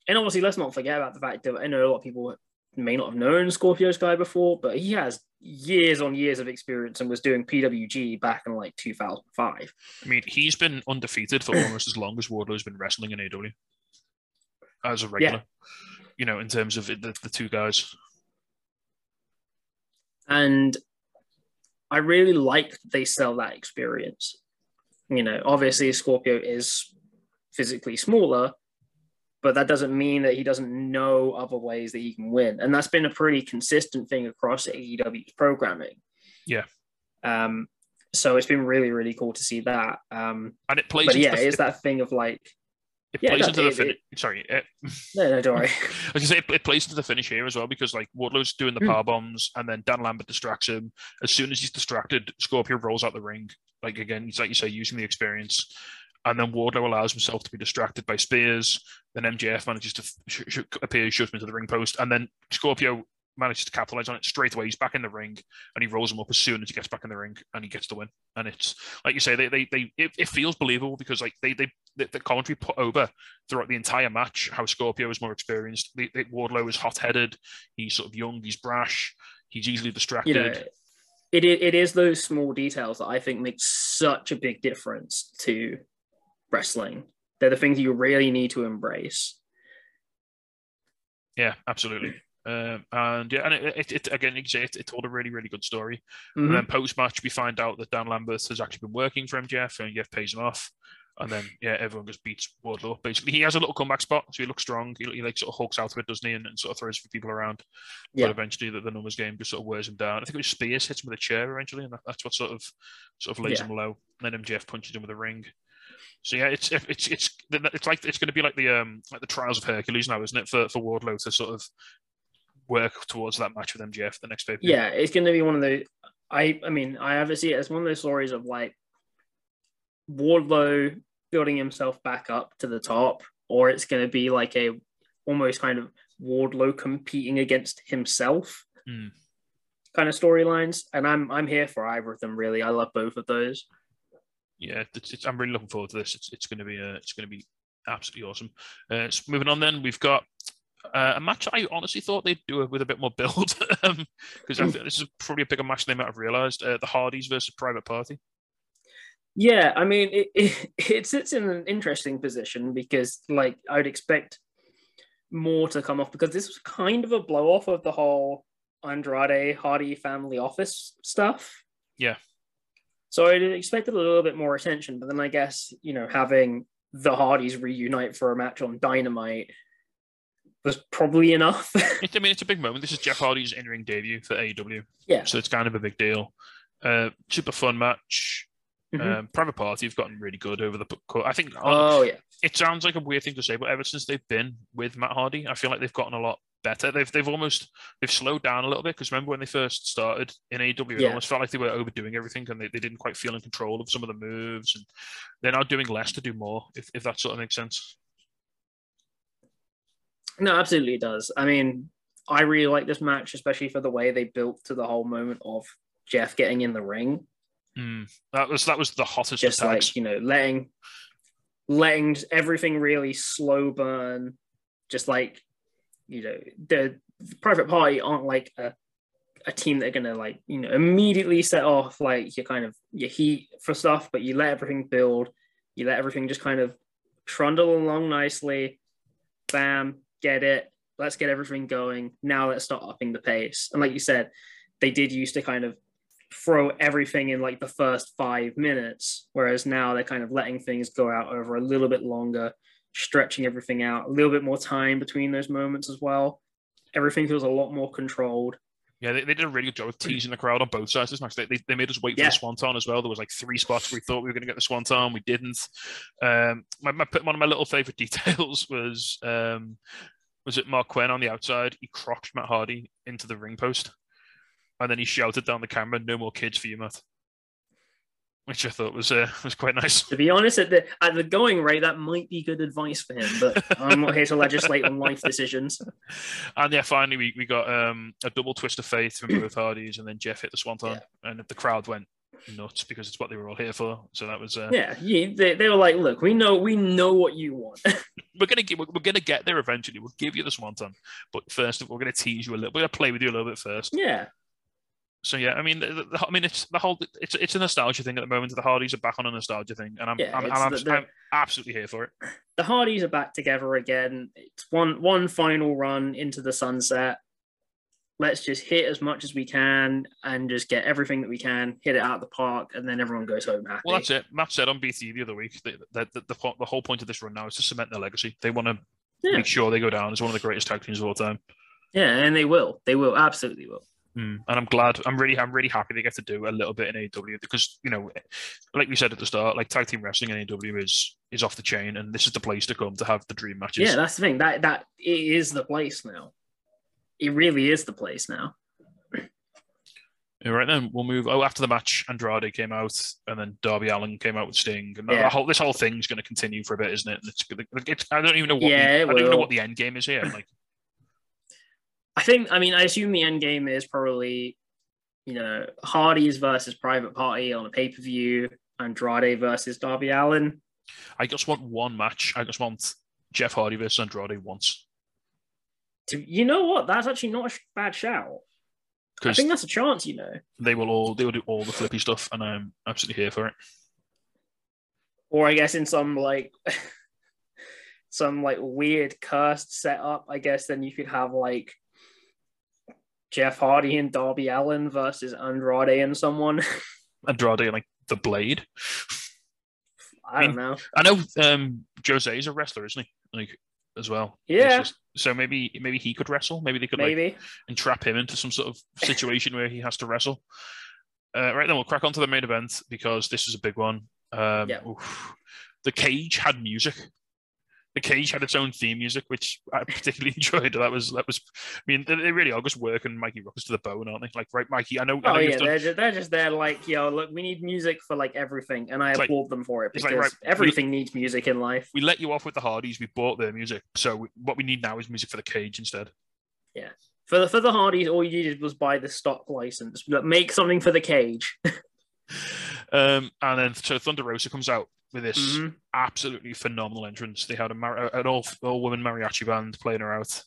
And obviously, let's not forget about the fact that I know a lot of people may not have known Scorpio Sky before, but he has years on years of experience and was doing PWG back in like 2005. I mean, he's been undefeated for almost as long as Wardlow's been wrestling in AW as a regular. You know, in terms of the, the two guys. And I really like they sell that experience. You know, obviously Scorpio is physically smaller, but that doesn't mean that he doesn't know other ways that he can win. And that's been a pretty consistent thing across AEW's programming. Yeah. Um, so it's been really, really cool to see that. Um, And it plays but into yeah, the, it's that thing of like, it yeah, plays into the it- fin- it- sorry, it, no, no, don't worry. I was say it, it plays into the finish here as well because like Wardlow's doing the Hmm. power bombs and then Dan Lambert distracts him. As soon as he's distracted, Scorpio rolls out the ring. Like again, it's like you say, using the experience. And then Wardlow allows himself to be distracted by Spears. Then MJF manages to sh- sh- appear, shoots him into the ring post, and then Scorpio manages to capitalize on it straight away. He's back in the ring, and he rolls him up as soon as he gets back in the ring, and he gets the win. And it's like you say, they they, they it, it feels believable because like they they the, commentary put over throughout the entire match how Scorpio is more experienced. The, the, Wardlow is hot headed. He's sort of young. He's brash. He's easily distracted. you know, it, it is those small details that I think make such a big difference to wrestling. They're the things you really need to embrace. Yeah, absolutely. Um, and yeah, and it, it, it again, you say, it, it told a really, really good story. Mhm. And then post match, we find out that Dan Lambert has actually been working for MJF, and MJF pays him off. And then yeah, everyone just beats Wardlow. Basically, he has a little comeback spot, so he looks strong. He, he like sort of hulks out of it, doesn't he? And, and sort of throws people around. Yeah. But eventually, the, the numbers game just sort of wears him down. I think it was Spears hits him with a chair eventually, and that, that's what sort of sort of lays Yeah. him low. And then MJF punches him with a ring. So yeah, it's it's it's it's like it's going to be like the um like the trials of Hercules now, isn't it? For for Wardlow to sort of work towards that match with MJF the next pay. Yeah, it's going to be one of the. I I mean, I ever see it as one of those stories of like Wardlow building himself back up to the top, or it's going to be like a almost kind of Wardlow competing against himself Mm. kind of storylines. And I'm I'm here for either of them. Really, I love both of those. Yeah, it's, it's, I'm really looking forward to this. It's, it's going to be uh, it's going to be absolutely awesome. Uh, so moving on, then we've got uh, a match I honestly thought they'd do it with a bit more build because I think this is probably a bigger match than they might have realized. Uh, the Hardys versus Private Party. Yeah, I mean, it, it, it sits in an interesting position because, like, I would expect more to come off because this was kind of a blow off of the whole Andrade Hardy family office stuff. Yeah. So I'd expected a little bit more attention, but then I guess, you know, having the Hardys reunite for a match on Dynamite was probably enough. It, I mean, it's a big moment. This is Jeff Hardy's in-ring debut for AEW, yeah. so it's kind of a big deal. Uh, super fun match. Mhm. Um, Private Party have gotten really good over the. I think Oh, yeah. it sounds like a weird thing to say, but ever since they've been with Matt Hardy, I feel like they've gotten a lot better. They've they've almost they've slowed down a little bit because remember when they first started in AEW, it almost felt like they were overdoing everything and they, they didn't quite feel in control of some of the moves, and they're now doing less to do more. If if that sort of makes sense. No, absolutely it does. I mean, I really like this match, especially for the way they built to the whole moment of Jeff getting in the ring. Mm, that was that was the hottest Just like, you know, letting letting everything really slow burn. Just like, you know, the private party aren't like a a team that are gonna like, you know, immediately set off like your kind of your heat for stuff, but you let everything build, you let everything just kind of trundle along nicely. Bam, get it. Let's get everything going. Now let's start upping the pace. And like you said, they did used to kind of throw everything in like the first five minutes, whereas now they're kind of letting things go out over a little bit longer, stretching everything out, a little bit more time between those moments as well. Everything feels a lot more controlled. Yeah, they, they did a really good job of teasing the crowd on both sides this match. They, they, they made us wait for Yeah. the swanton as well. There was like three spots where we thought we were going to get the swanton, we didn't. Um, my, my one of my little favorite details was um, was it Marq Quen on the outside? He crocked Matt Hardy into the ring post, and then he shouted down the camera, "No more kids for you, Matt," which I thought was uh, was quite nice. To be honest, at the at the going rate, that might be good advice for him. But I'm not here to legislate on life decisions. And yeah, finally we, we got um, a double twist of faith from both Hardys, and then Jeff hit the swanton, and the crowd went nuts because it's what they were all here for. So that was uh, Yeah, yeah they, they were like, "Look, we know we know what you want." we're gonna get we're, we're gonna get there eventually. We'll give you the swanton, but first we're gonna tease you a little. We're gonna play with you a little bit first. yeah, So yeah, I mean, the, the, I mean, it's the whole it's it's a nostalgia thing at the moment. The Hardys are back on a nostalgia thing, and I'm Yeah, I'm, I'm, the- the- I'm absolutely here for it. the Hardys are back together again. It's one one final run into the sunset. Let's just hit as much as we can and just get everything that we can, hit it out of the park, and then everyone goes home happy. Well, that's it. Matt said on BT the other week that, that, that the, the whole point of this run now is to cement their legacy. They want to Yeah. make sure they go down as one of the greatest tag teams of all time. Yeah, and they will. They will absolutely will. Mm. And I'm glad. I'm really, I'm really happy they get to do a little bit in AEW because you know, like we said at the start, like tag team wrestling in AEW is is off the chain, and this is the place to come to have the dream matches. Yeah, that's the thing. That that it is the place now. It really is the place now. All right, then we'll move. Oh, after the match, Andrade came out, and then Darby Allin came out with Sting, and Yeah. the whole this whole thing's going to continue for a bit, isn't it? And It's, it's, I don't even know what. Yeah, the, I don't even know what the end game is here. Like, I think. I mean, I assume the end game is probably, you know, Hardy's versus Private Party on a pay per view, Andrade versus Darby Allin. I just want one match. I just want Jeff Hardy versus Andrade once To, you know what? That's actually not a bad shout. I think that's a chance. You know. they will all they will do all the flippy stuff, and I'm absolutely here for it. or I guess in some like some like weird cursed setup, I guess then you could have like Jeff Hardy and Darby Allin versus Andrade and someone. Andrade and like the Blade. I don't know. I know um Jose is a wrestler, isn't he? Like as well. Yeah. just- so maybe maybe he could wrestle. Maybe they could like Maybe. entrap him into some sort of situation where he has to wrestle. Uh, right then, we'll crack on to the main event because this is a big one. Um, Yeah. The cage had music. The cage had its own theme music, which I particularly enjoyed. That was that was. I mean, they, they really are just working Mikey Rukus to the bone, aren't they? Like, right, Mikey. I know. I oh, know Oh yeah, done- they're just, they're just there like, yo, look, we need music for like everything, and I It's like- applaud them for it because like, right, everything needs music in life. we let you off with the Hardys. We bought their music, so we, what we need now is music for the cage instead. Yeah, for the for the Hardys, all you needed was buy the stock license, but make something for the cage. Um, and then so Thunder Rosa comes out with this Mhm. absolutely phenomenal entrance. They had a mar- an all all woman mariachi band playing her out,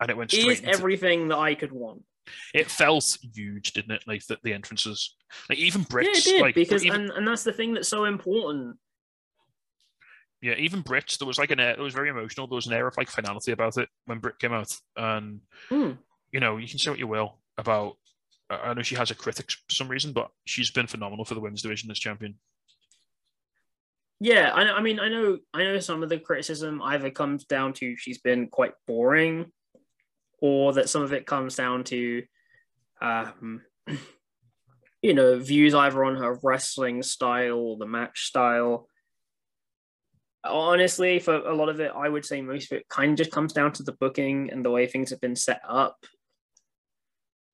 and it went It straight. is Into, everything that I could want. it felt huge, didn't it? Like the, the entrances, like even Britt's, yeah, it did like because even, and, and that's the thing that's so important. yeah, even Britt's. There was like an air. It was very emotional. There was an air of like finality about it when Britt came out, and Hmm. you know you can say what you will about. I know she has a critics for some reason, but she's been phenomenal for the women's division as champion. Yeah, I, I mean, I know, I know some of the criticism either comes down to she's been quite boring, or that some of it comes down to, um, you know, views either on her wrestling style or the match style. Honestly, for a lot of it, I would say most of it kind of just comes down to the booking and the way things have been set up.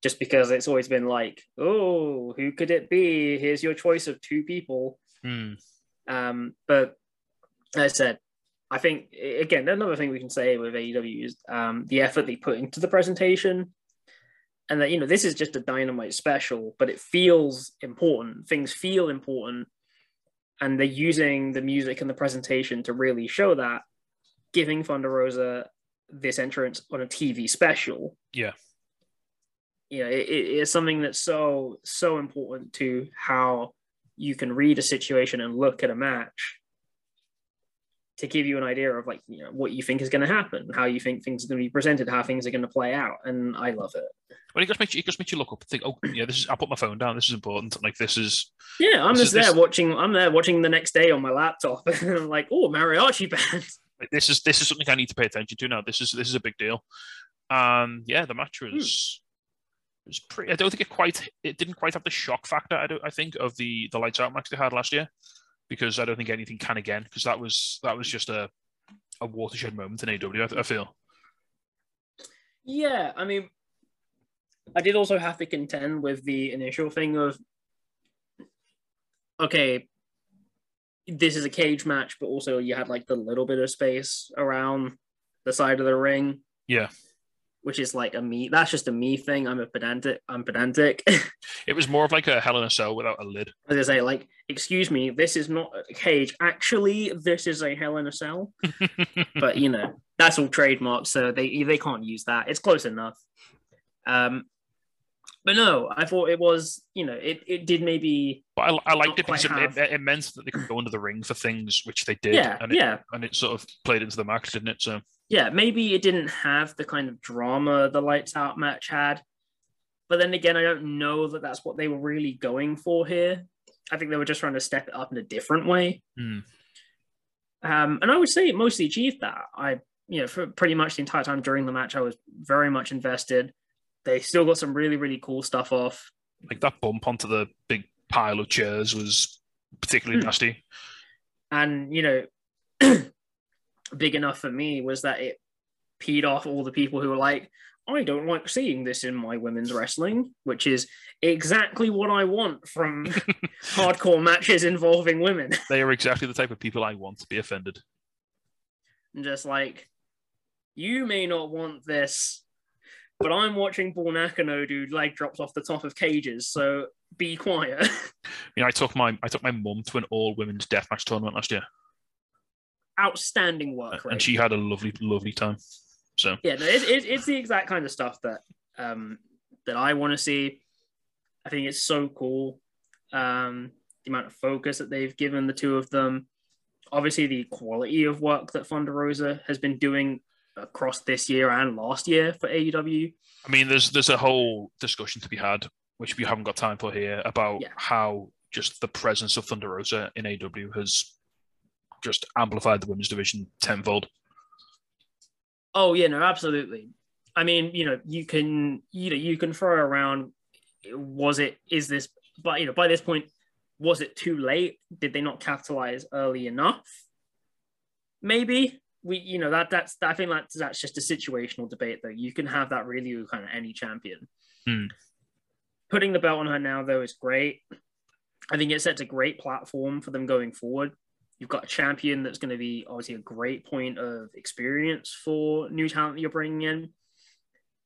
Just because it's always been like, oh, who could it be? Here's your choice of two people. Hmm. Um, but as I said, I think again another thing we can say with AEW is um, the effort they put into the presentation, and that you know this is just a dynamite special, but it feels important. Things feel important, and they're using the music and the presentation to really show that, giving Thunder Rosa this entrance on a TV special. Yeah. You know, it, it- it's something that's so so important to how you can read a situation and look at a match to give you an idea of like you know what you think is going to happen, how you think things are going to be presented, how things are going to play out, and I love it. Well, it just makes you, it just makes you look up and think, oh, yeah, this is. I put my phone down. This is important. Like this is. Yeah, I'm just is- there this- watching. I'm there watching the next day on my laptop, and I'm like, oh, mariachi band. Like, this is this is something I need to pay attention to now. This is this is a big deal. And yeah, the match hmm. was was pretty. I don't think it quite. It didn't quite have the shock factor. I don't. I think of the the lights out match they had last year, because I don't think anything can again. Because that was that was just a a watershed moment in AW. I, I feel. Yeah, I mean, I did also have to contend with the initial thing of, okay, this is a cage match, but also you had like the little bit of space around the side of the ring. Yeah. Which is like a me. That's just a me thing. I'm a pedantic. I'm pedantic. it was more of like a Hell in a Cell without a lid. As I say, like, excuse me, this is not a cage. Actually, this is a Hell in a Cell. but you know, that's all trademarked, so they they can't use that. It's close enough. Um, but no, I thought it was, you know, it, it did maybe. But I, I liked it because it, it, meant that they could go under the ring for things, which they did. Yeah, and it, yeah. And it sort of played into the match, didn't it? So yeah, maybe it didn't have the kind of drama the lights out match had. But then again, I don't know that that's what they were really going for here. I think they were just trying to step it up in a different way. Hmm. Um, and I would say it mostly achieved that. I, you know, for pretty much the entire time during the match, I was very much invested. They still got some really, really cool stuff off. Like that bump onto the big pile of chairs was particularly Hmm. nasty. And, you know, big enough for me was that it peed off all the people who were like, I don't like seeing this in my women's wrestling, which is exactly what I want from hardcore matches involving women. They are exactly the type of people I want to be offended. And just like, you may not want this, but I'm watching Bull Nakano do leg drops off the top of cages, so be quiet. I mean, I took my I took my mum to an all women's deathmatch tournament last year, Outstanding work, right? and she had a lovely, lovely time. So yeah, no, it's, it's, it's the exact kind of stuff that um, that I want to see. I think it's so cool. Um, the amount of focus that they've given the two of them. Obviously, the quality of work that Thunder Rosa has been doing across this year and last year for AEW. I mean, there's there's a whole discussion to be had, which we haven't got time for here, about Yeah. how just the presence of Thunder Rosa in AEW has just amplified the women's division tenfold. Oh yeah, no, absolutely. I mean, you know, you can you know you can throw around. Was it? Is this? But you know, by this point, was it too late? Did they not capitalize early enough? Maybe we, you know, that that's I think that's that's just a situational debate though. You can have that really with kind of any champion. Hmm. Putting the belt on her now though is great. I think it sets a great platform for them going forward. You've got a champion that's going to be obviously a great point of experience for new talent that you're bringing in.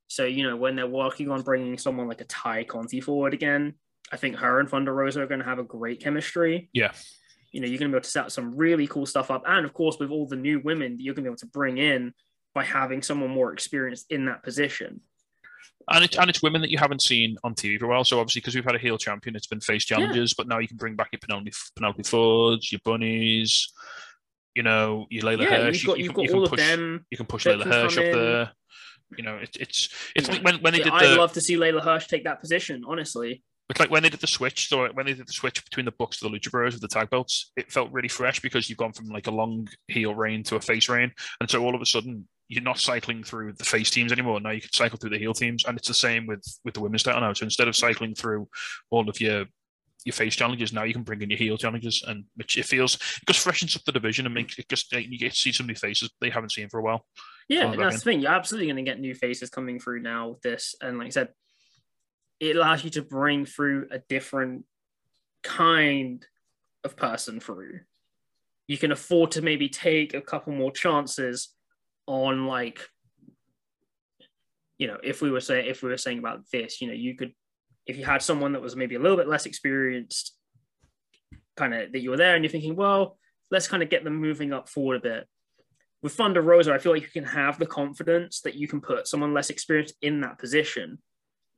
So, you know, when they're working on bringing someone like a Tay Conti forward again, I think her and Thunder Rosa are going to have a great chemistry. Yeah. You know, you're going to be able to set some really cool stuff up. And of course, with all the new women that you're going to be able to bring in by having someone more experienced in that position. And it's and it's women that you haven't seen on TV for a while. So obviously, because we've had a heel champion, it's been face challenges. But now you can bring back your Penelope Penelope Fords, your bunnies, you know, your Leyla yeah, Hirsch. you've got, you, you've can, got you all push, of them. You can push Leyla Hirsch up in. there. You know, it, it's it's Yeah. like when when they Yeah, did I'd the love to see Leyla Hirsch take that position, honestly. It's like when they did the switch. So when they did the switch between the Bucks to the Lucha Bros with the tag belts, it felt really fresh because you've gone from like a long heel reign to a face reign, and so all of a sudden you're not cycling through the face teams anymore. Now you can cycle through the heel teams, and it's the same with with the women's title now. So instead of cycling through all of your your face challenges, now you can bring in your heel challenges, and which it feels it just freshens up the division and makes it just you get to see some new faces they haven't seen for a while. Yeah, that's the thing. You're absolutely going to get new faces coming through now with this. And like I said, it allows you to bring through a different kind of person through. You can afford to maybe take a couple more chances on like, you know, if we were saying if we were saying about this, you know, you could if you had someone that was maybe a little bit less experienced, kind of that you were there and you're thinking, well, let's kind of get them moving up forward a bit with Thunder Rosa, I feel like you can have the confidence that you can put someone less experienced in that position,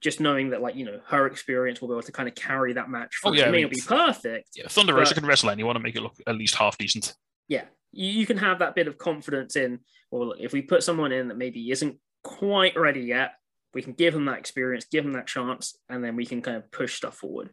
just knowing that, like, you know, her experience will be able to kind of carry that match. Oh, through. yeah, it I mean, not be perfect. Yeah, Thunder Rosa can wrestle anyone and make it look at least half decent. Yeah, you, you can have that bit of confidence in, well, look, if we put someone in that maybe isn't quite ready yet, we can give them that experience, give them that chance, and then we can kind of push stuff forward.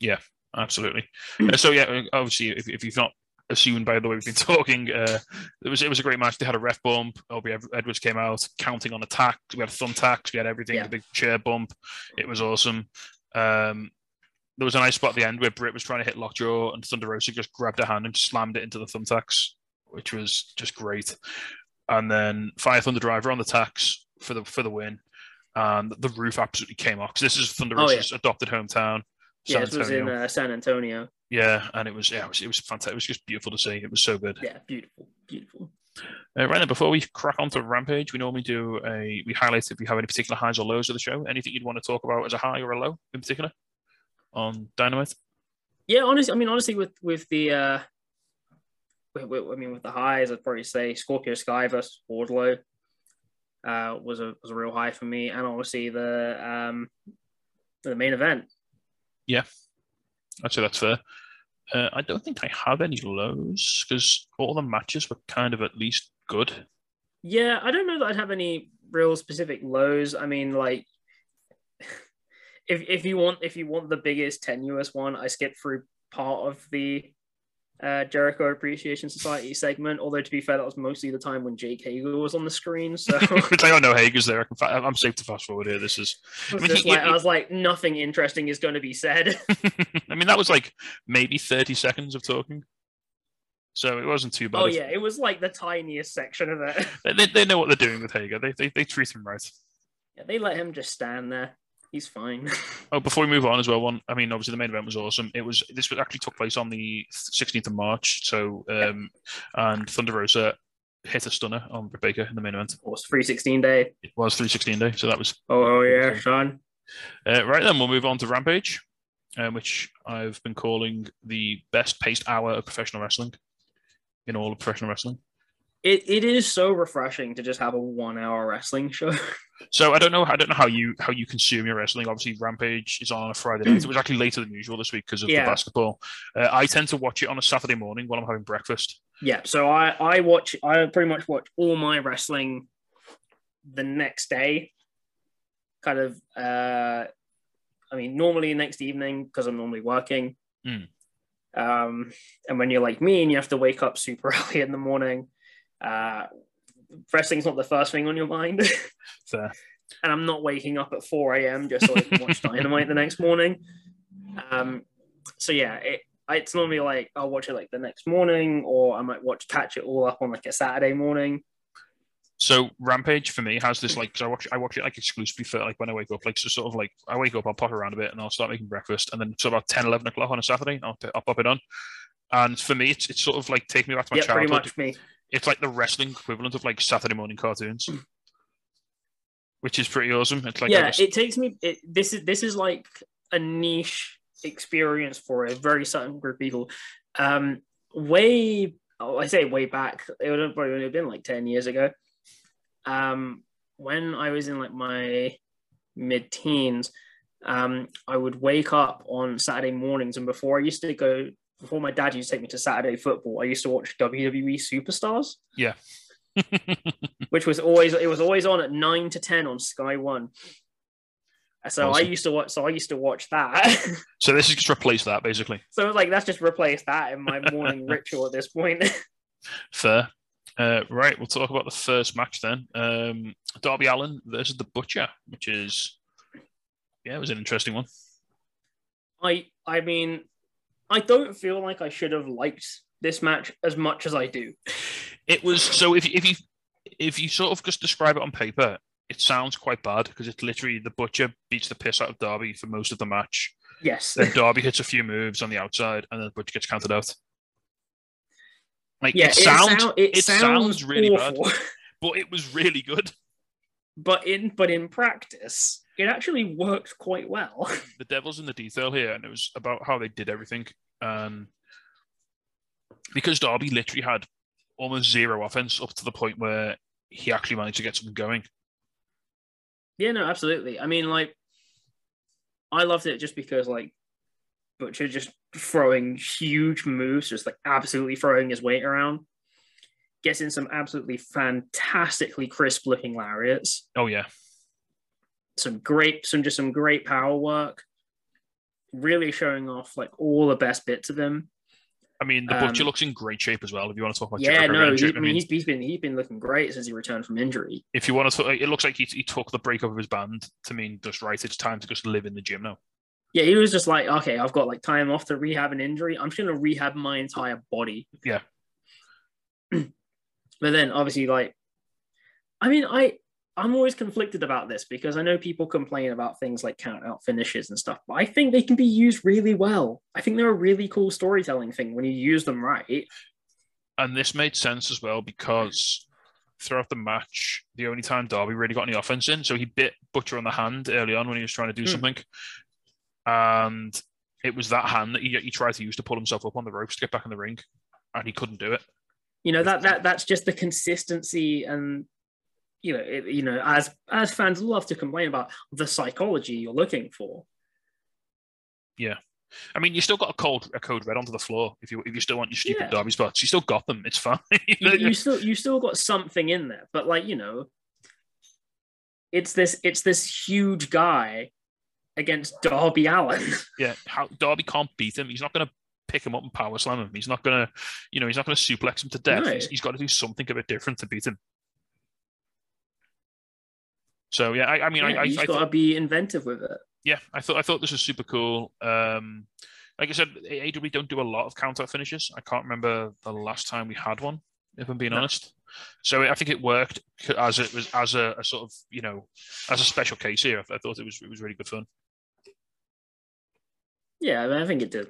Yeah, absolutely. Uh, so yeah, obviously, if, if you've not assumed by the way we've been talking. Uh, it was it was a great match. They had a ref bump. Aubrey Edwards came out counting on attack. We had thumb thumbtacks. We had everything. Yeah. The big chair bump. It was awesome. Um, there was a nice spot at the end where Britt was trying to hit Lockjaw and Thunder Rosa just grabbed her hand and slammed it into the thumbtacks, which was just great. And then Fire Thunder Driver on the tacks for the for the win. And the roof absolutely came off this is Thunder Oh, yeah. Rosa's adopted hometown. Yeah, San this was in uh, San Antonio. Yeah, and it was yeah, it was, it was fantastic. It was just beautiful to see. It was so good. Yeah, beautiful, beautiful. Uh, right now, before we crack on to Rampage, we normally do a we highlight if we have any particular highs or lows of the show. Anything you'd want to talk about as a high or a low in particular on Dynamite? Yeah, honestly, I mean, honestly, with with the, uh, with, with- I mean, with the highs, I'd probably say Scorpio Sky versus Wardlow uh, was a was a real high for me, and obviously the um, the main event. I'd say that's fair. Uh, I don't think I have any lows because all the matches were kind of at least good. Yeah, I don't know that I'd have any real specific lows. I mean, like, if if you want if you want the biggest tenuous one, I skipped through part of the uh, Jericho Appreciation Society segment. Although to be fair, that was mostly the time when Jake Hager was on the screen. So I don't know Hager's there. I I'm safe to fast forward here. This is, I was, mean, he- like, he- I was like, nothing interesting is going to be said. I mean, that was like maybe 30 seconds of talking. So it wasn't too bad. oh yeah, it was like the tiniest section of it. They, they, they know what they're doing with Hager. They, they, they treat him right. yeah, they let him just stand there. He's fine. Oh, before we move on as well, one. I mean, obviously the main event was awesome. It was this was actually took place on the 16th of March. So, um, and Thunder Rosa hit a stunner on Britt Baker in the main event. Of course, 316 day. It was 316 day, so that was Oh, oh yeah, son. uh, right. Then we'll move on to Rampage, um, which I've been calling the best paced hour of professional wrestling in all of professional wrestling. It, it is so refreshing to just have a one hour wrestling show. So I don't know. I don't know how you how you consume your wrestling. Obviously, Rampage is on a Friday night. It was actually later than usual this week because of Yeah. the basketball. Uh, I tend to watch it on a Saturday morning while I'm having breakfast. yeah, so I, I watch, I pretty much watch all my wrestling the next day. Kind of, uh, I mean, normally next evening because I'm normally working. Mm. Um, and when you're like me and you have to wake up super early in the morning, uh, wrestling's not the first thing on your mind. Fair. and I'm not waking up at 4 a.m. just so I can watch Dynamite the next morning. Um, so yeah, it, it's normally like I'll watch it like the next morning, or I might watch catch it all up on like a Saturday morning. So Rampage for me has this like because I watch I watch it like exclusively for like when I wake up like so sort of like I wake up I'll pop around a bit and I'll start making breakfast and then so about 10 11 o'clock on a Saturday I'll, I'll pop it on and for me it's, it's sort of like taking me back to my yeah, pretty childhood much me. It's like the wrestling equivalent of like Saturday morning cartoons which is pretty awesome it's like yeah, was- it takes me. It, this is this is like a niche experience for a very certain group of people. Um, way, oh, I say way back. It would have probably have been like ten years ago. Um, when I was in like my mid-teens, um, I would wake up on Saturday mornings, and before I used to go, before my dad used to take me to Saturday football, I used to watch WWE Superstars yeah which was always it was always on at nine to ten on Sky One. So I used to watch. So I used to watch that. so this is just replace that basically so like that's just replace that in my morning ritual at this point. fair uh, right we'll talk about the first match then um, Darby Allin versus the Butcher which is yeah it was an interesting one I I mean, I don't feel like I should have liked this match as much as I do. It was so if if you if you sort of just describe it on paper, it sounds quite bad because it's literally the butcher beats the piss out of Darby for most of the match. Yes. Then Darby hits a few moves on the outside, and then the butcher gets counted out. Like yeah, it sounds sound- it, sounds, really awful. bad, but it was really good. But in but in practice, it actually worked quite well. The devil's in the detail here, and it was about how they did everything. Um, because Darby literally had almost zero offense up to the point where he actually managed to get something going. Yeah, no, absolutely. I mean, like, I loved it just because, like, Butcher just throwing huge moves, just like absolutely throwing his weight around, gets in some absolutely fantastically crisp looking lariats, Oh yeah, some great, some just some great power work, really showing off like all the best bits of him. I mean, the butcher Um, looks in great shape as well. If you want to talk about yeah, Jericho no, he, I mean, he's, he's been he's been looking great since he returned from injury. if you want to, talk, it looks like he, he took the breakup of his band to mean just right. It's time to just live in the gym now. Yeah, he was just like, okay, I've got like time off to rehab an injury. I'm just gonna rehab my entire body. Yeah. but then obviously, like, I mean, I I'm always conflicted about this because I know people complain about things like count out finishes and stuff, but I think they can be used really well. I think they're a really cool storytelling thing when you use them right. And this made sense as well because throughout the match, the only time Darby really got any offense in, so he bit Butcher on the hand early on when he was trying to do Hmm. something, and it was that hand that he, he tried to use to pull himself up on the ropes to get back in the ring, and he couldn't do it. You know that that that's just the consistency and you know it, you know as as fans love to complain about the psychology you're looking for. Yeah, I mean, you still got a code a code red onto the floor if you if you still want your stupid Yeah. Darby spots. You still got them. It's fine. you, you still you still got something in there, but like you know, it's this it's this huge guy against Darby Allin. Yeah, how Darby can't beat him. He's not going to pick him up and power slam him. He's not going to, you know, he's not going to suplex him to death. No. He's, he's got to do something a bit different to beat him. So yeah, I, I mean, yeah, I, I, you I got to be inventive with it. yeah, I thought I thought this was super cool. Um, like I said, AW don't do a lot of count out finishes. I can't remember the last time we had one, if I'm being No. honest. So I think it worked as it was as a, a sort of you know as a special case here. I thought it was it was really good fun. Yeah, I, mean, I think it did.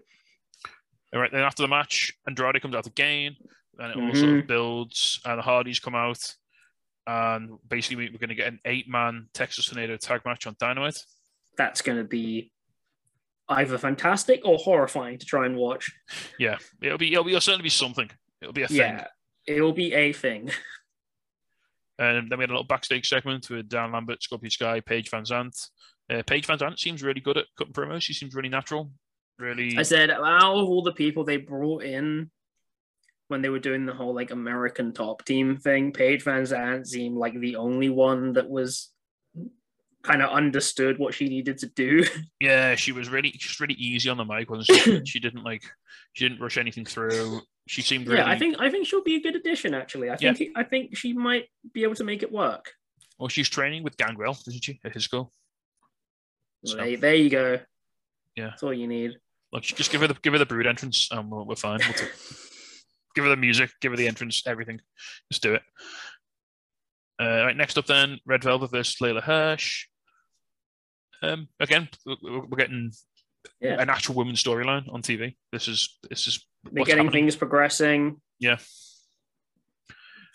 All right, then after the match, Andrade comes out again, and it all sort of builds, and the Hardys come out, and basically we- we're going to get an eight-man Texas Tornado tag match on Dynamite. That's going to be either fantastic or horrifying to try and watch. Yeah, it'll be it'll, be, it'll certainly be something. It'll be a thing. Yeah, it will be a thing. And then we had a little backstage segment with Dan Lambert, Scorpio Sky, Paige VanZant. Uh, Paige VanZant seems really good at cutting promos. She seems really natural. Really, I said out of all the people they brought in when they were doing the whole like American top team thing, Paige VanZant seemed like the only one that was kind of understood what she needed to do. yeah, she was really just really easy on the mic, wasn't she? she didn't like she didn't rush anything through. She seemed really Yeah, I think I think she'll be a good addition. Actually, I Yeah. think I think she might be able to make it work. well, she's training with Gangrel, isn't she, at his school? So- There, there you go. Yeah. that's all you need. Look, just give her the give her the brood entrance, and we're, we're fine. We'll give her the music, give her the entrance, everything. Just do it. Uh, right, next up then, Red Velvet versus Leyla Hirsch. Um, again, we're we're getting Yeah. an actual women's storyline on TV. This is this is They're getting happening. things progressing. Yeah.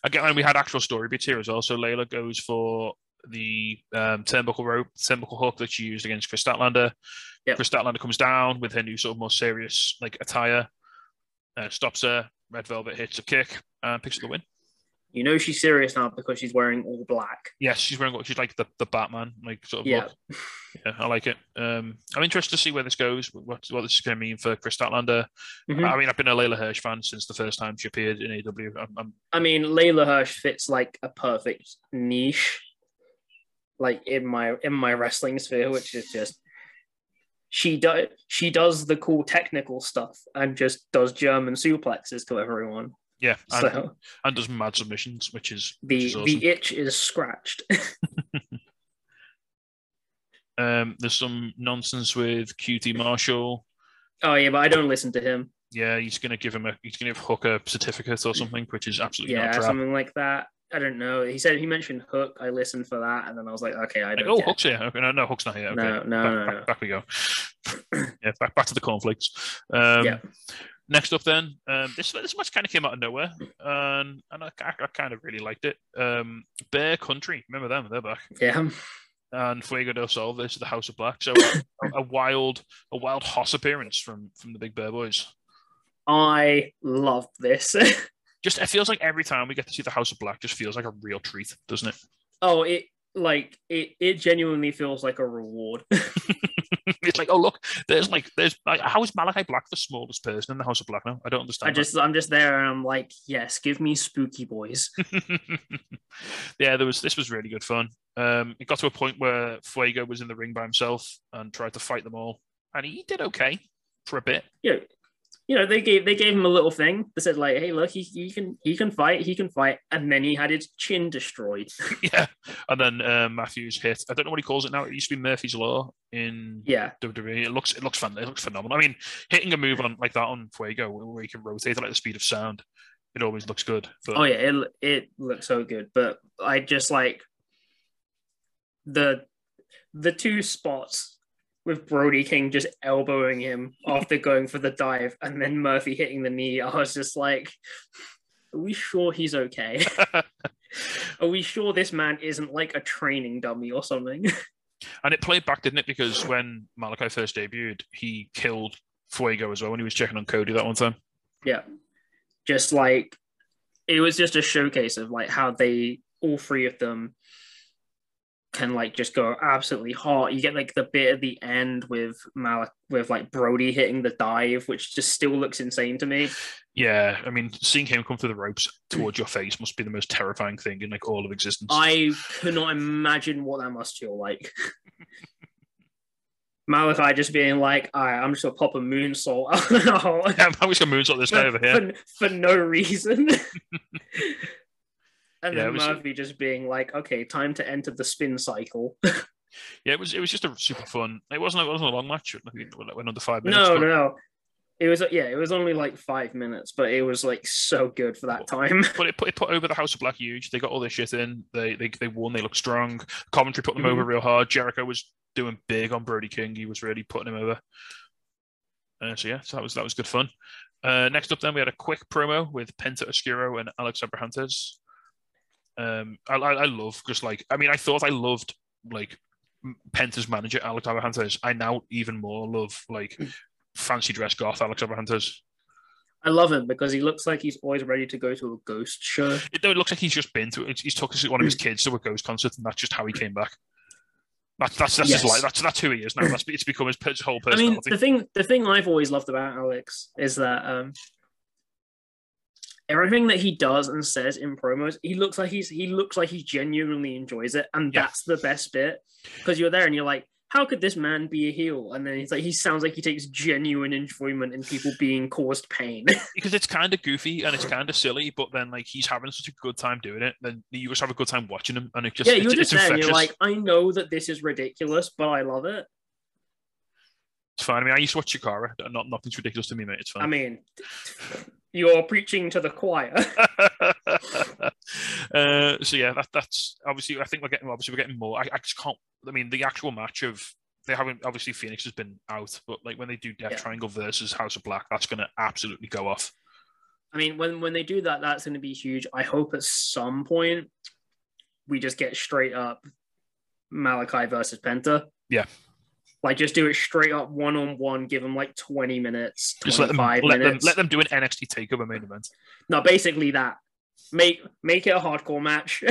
Again, and we had actual story beats here as well. So Leyla goes for the um, turnbuckle rope, turnbuckle hook that she used against Kris Statlander. Yep. Kris Statlander comes down with her new sort of more serious like attire, uh, stops her. Red Velvet hits a kick and picks up the win. You know she's serious now because she's wearing all black. Yes, she's wearing what she's like the, the Batman like sort of Yeah. look. Yeah, I like it. Um, I'm interested to see where this goes. What what this is going to mean for Kris Statlander. Mhm. I mean, I've been a Leyla Hirsch fan since the first time she appeared in AW. I'm, I'm I mean, Leyla Hirsch fits like a perfect niche, like in my in my wrestling sphere, which is just she does she does the cool technical stuff and just does German suplexes to everyone. yeah, and, So and does mad submissions, which is which the is awesome. the itch is scratched. Um, there's some nonsense with QT Marshall. oh yeah, but I don't listen to him. Yeah, he's gonna give him a he's gonna give Hook a certificate or something, which is absolutely Yeah, something like that. I don't know. He said he mentioned Hook. I listened for that, and then I was like, okay, I don't. oh, care. Hook's here. Okay, no, no, Hook's not here. Okay. No, no, back, no, back, no. back we go. yeah, back back to the cornflakes. Um, Yeah. Next up, then, um, this this match kind of came out of nowhere, and and I, I, I kind of really liked it. Um, Bear Country, remember them? They're back. Yeah. and Fuego del Sol versus the House of Black. So a, a wild, a wild Hoss appearance from from the Big Bear Boys. I love this. Just it feels like every time we get to see the House of Black, just feels like a real treat, doesn't it? oh, it like it it genuinely feels like a reward. it's like, oh look, there's like there's like how is Malakai Black the smallest person in the House of Black now? I don't understand. I just I'm just there and I'm like, yes, give me spooky boys. yeah, there was this was really good fun. Um, it got to a point where Fuego was in the ring by himself and tried to fight them all, and he did okay for a bit. Yeah. You know, they gave they gave him a little thing. that said like, "Hey, look, he, he can he can fight, he can fight," and then he had his chin destroyed. yeah, and then uh, Matthews hit. I don't know what he calls it now. It used to be Murphy's Law in yeah, WWE. It looks it looks fun. It looks phenomenal. I mean, hitting a move on like that on Fuego where you can rotate at like the speed of sound, it always looks good. But oh yeah, it it looks so good. But I just like the the two spots with Brody King just elbowing him after going for the dive and then Murphy hitting the knee. I was just like, are we sure he's okay? are we sure this man isn't like a training dummy or something? and it played back, didn't it? Because when Malakai first debuted, he killed Fuego as well when he was checking on Cody that one time. Yeah. Just like it was just a showcase of like how they all three of them can like just go absolutely hot. You get like the bit at the end with Malik with like Brody hitting the dive, which just still looks insane to me. Yeah, I mean, seeing him come through the ropes towards your face must be the most terrifying thing in like all of existence. I cannot imagine what that must feel like. Malakai just being like, all right, I'm just gonna pop a moonsault. yeah, I'm just gonna moonsault this guy over here for, for no reason. And yeah, then was, Murphy just being like, "Okay, time to enter the spin cycle." yeah, it was. It was just a super fun. It wasn't. It wasn't a long match. It went under five minutes. No, but... no, no. It was. Yeah, it was only like five minutes, but it was like so good for that time. but it put, it put over the House of Black huge. They got all their shit in. They they, they won. They looked strong. Commentary put them mm-hmm. over real hard. Jericho was doing big on Brody King. He was really putting him over. Uh, so yeah, so that was that was good fun. Uh, next up, then we had a quick promo with Penta Oscuro and Alex Abrahantes. Um, I, I, love just like I mean, I thought I loved like Penta's manager Alex Abrahantes. I now even more love like hmm. fancy dress goth Alex Abrahantes. I love him because he looks like he's always ready to go to a ghost show. It, it looks like he's just been to it. He's took one of his kids to a ghost concert, and that's just how he came back. That's that's that's yes. his life. That's that's who he is now. That's it's become his, his whole personality. I mean, the thing the thing I've always loved about Alex is that um, everything that he does and says in promos, he looks like he's he looks like he genuinely enjoys it, and yeah. that's the best bit because you're there and you're like, how could this man be a heel? And then he's like, he sounds like he takes genuine enjoyment in people being caused pain. because it's kind of goofy and it's kind of silly, but then like he's having such a good time doing it, then you just have a good time watching him, and it just yeah, you're it's, just it's there. You're like, I know that this is ridiculous, but I love it. It's fine. I mean, I used to watch Chikara. Not nothing's ridiculous to me, mate. It's fine. I mean, you're preaching to the choir. uh, so yeah, that, that's obviously. I think we're getting obviously we're getting more. I, I, just can't. I mean, the actual match of they haven't obviously Phoenix has been out, but like when they do Death yeah. Triangle versus House of Black, that's going to absolutely go off. I mean, when when they do that, that's going to be huge. I hope at some point we just get straight up Malakai versus Penta. Yeah. Like just do it straight up one on one. Give them like twenty minutes. Just let them let minutes. them let them do an NXT takeover main event. No, basically that. Make make it a hardcore match.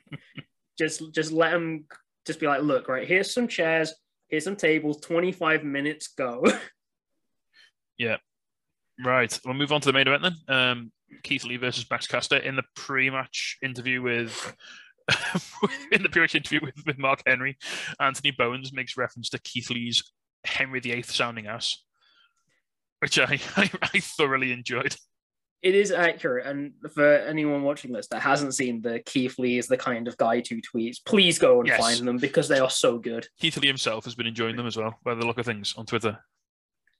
just just let them just be like, look, right here's some chairs, here's some tables. Twenty five minutes, go. yeah. Right. We'll move on to the main event then. Um, Keith Lee versus Max Caster in the pre-match interview with in the previous interview with, with Mark Henry, Anthony Bowens makes reference to Keith Lee's Henry VIII sounding ass, which I, I, I thoroughly enjoyed. It is accurate, and for anyone watching this that hasn't seen the Keith Lee is the kind of guy to tweets, please go and yes. find them because they are so good. Keith Lee himself has been enjoying them as well, by the look of things on Twitter.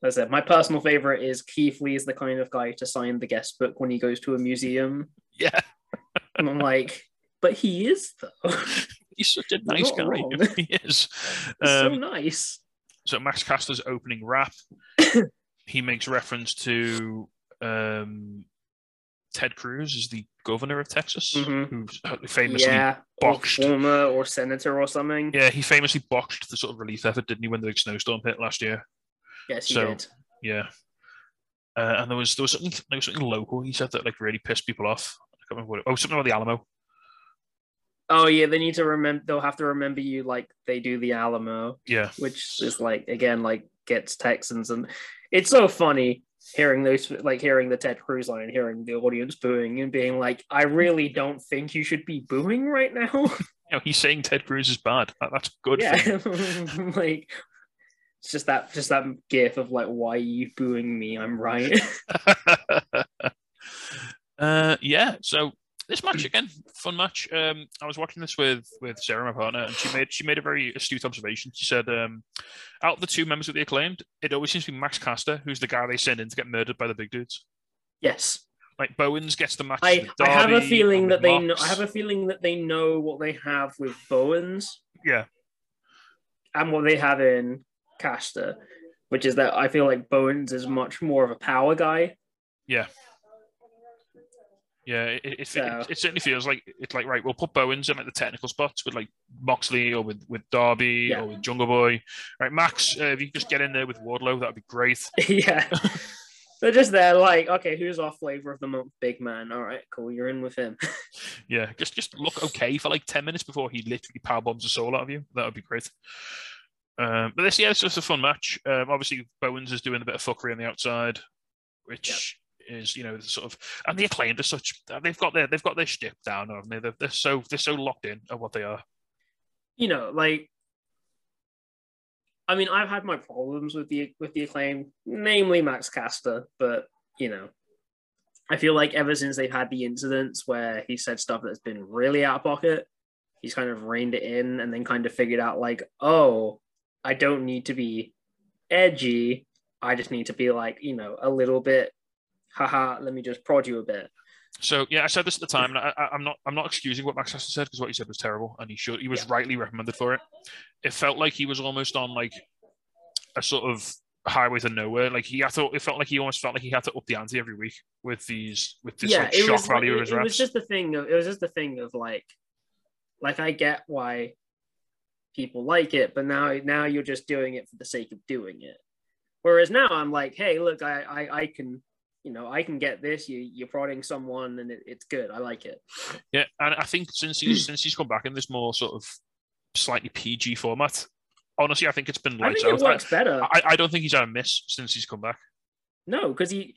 As I said, my personal favorite is Keith Lee is the kind of guy to sign the guest book when he goes to a museum. Yeah. and I'm like, but he is though. He's such a nice guy. Wrong. He is. Um, so nice. So Max Caster's opening rap, he makes reference to um, Ted Cruz as the governor of Texas, mm-hmm. who famously yeah, botched or former or senator or something. Yeah, he famously boxed the sort of relief effort, didn't he, when the big snowstorm hit last year? Yes, he so, did. Yeah. Uh, and there was there was something there was something local. He said that like really pissed people off. I can't remember what it, oh something about the Alamo. Oh yeah, they need to remember. They'll have to remember you like they do the Alamo. Yeah, which is like again like gets Texans, and it's so funny hearing those like hearing the Ted Cruz line, hearing the audience booing and being like, I really don't think you should be booing right now. You know, he's saying Ted Cruz is bad. That's good. Yeah, like It's just that just that gif of like, why are you booing me? I'm right. uh, yeah. So this match again, fun match. Um, I was watching this with with Sarah, my partner, and she made she made a very astute observation. She said, um, out of the two members of the acclaimed, it always seems to be Max Caster who's the guy they send in to get murdered by the big dudes. yes. Like Bowens gets the match. I, with I have a feeling that they know, I have a feeling that they know what they have with Bowens yeah. and what they have in Caster, which is that I feel like Bowens is much more of a power guy. Yeah. Yeah, it, it, it, So- it, certainly feels like it's like right. We'll put Bowens in like the technical spots with like Moxley or with with Darby Yeah. or with Jungle Boy. Right, Max, uh, if you could just get in there with Wardlow, that'd be great. yeah. They're just there, like, okay, who's our flavor of the month? Big man. All right, cool. You're in with him. Yeah, just just look okay for like ten minutes before he literally power bombs the soul out of you. That would be great. Um, but this, yeah, it's just a fun match. Um, obviously, Bowens is doing a bit of fuckery on the outside, which is you know sort of, and the acclaimed are such. They've got their they've got their shtick down, haven't they? They're, they're so they're so locked in at what they are. you know, like I mean, I've had my problems with the with the acclaim, namely Max Caster, but you know, I feel like ever since they've had the incidents where he said stuff that's been really out of pocket, he's kind of reined it in and then kind of figured out like, oh, I don't need to be edgy. I just need to be like, you know, a little bit, haha, let me just prod you a bit. So yeah, I said this at the time, and I, I'm not I'm not excusing what Max Caster said because what he said was terrible, and he should he was rightly reprimanded for it. It felt like he was almost on like a sort of highway to nowhere. Like he, I thought it felt like he almost felt like he had to up the ante every week with these with this like, it shock was, value it, of his it reps. was just the thing of it was just the thing of like like I get why people like it, but now now you're just doing it for the sake of doing it. Whereas now I'm like, hey, look, I I, I can you know I can get this. You you're prodding someone and it, it's good. I like it. Yeah, and I think since he's since he's come back in this more sort of slightly PG format, honestly, I think it's been I lights think it out. works better. I, I don't think he's had a miss since he's come back. No, because he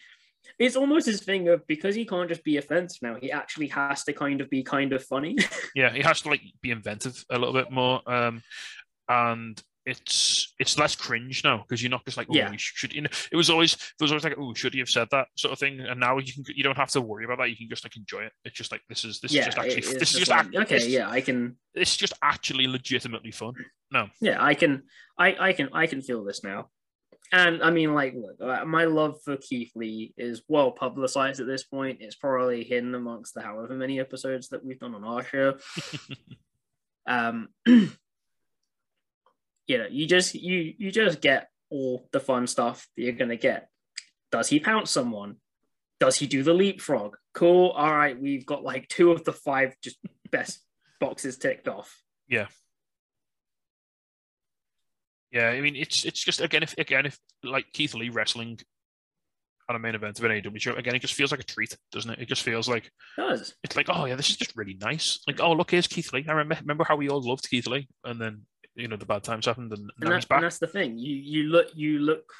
it's almost his thing of because he can't just be offensive now, he actually has to kind of be kind of funny. Yeah, he has to like be inventive a little bit more, um, and it's it's less cringe now because you're not just like, oh, Yeah. you should. You know, it was always it was always like, oh, should he have said that sort of thing, and now you can you don't have to worry about that. You can just like enjoy it. It's just like this is this yeah, is just actually this is just like, act- okay. Yeah, I can. It's just actually legitimately fun. no yeah i can i i can i can feel this now and i mean like look uh, my love for keith lee is well publicized at this point it's probably hidden amongst the however many episodes that we've done on our show um you know you just you you just get all the fun stuff that you're gonna get. Does he pounce someone? Does he do the leapfrog? Cool. All right we've got like two of the five just best boxes ticked off. Yeah, Yeah, I mean, it's it's just again, if again, if like Keith Lee wrestling on a main event of an AEW show, again, it just feels like a treat, doesn't it? It just feels like does. it's like, oh yeah, this is just really nice. Like, oh look, here's Keith Lee. I remember remember how we all loved Keith Lee, and then you know the bad times happened, and, and, that, and that's the thing. You you look you look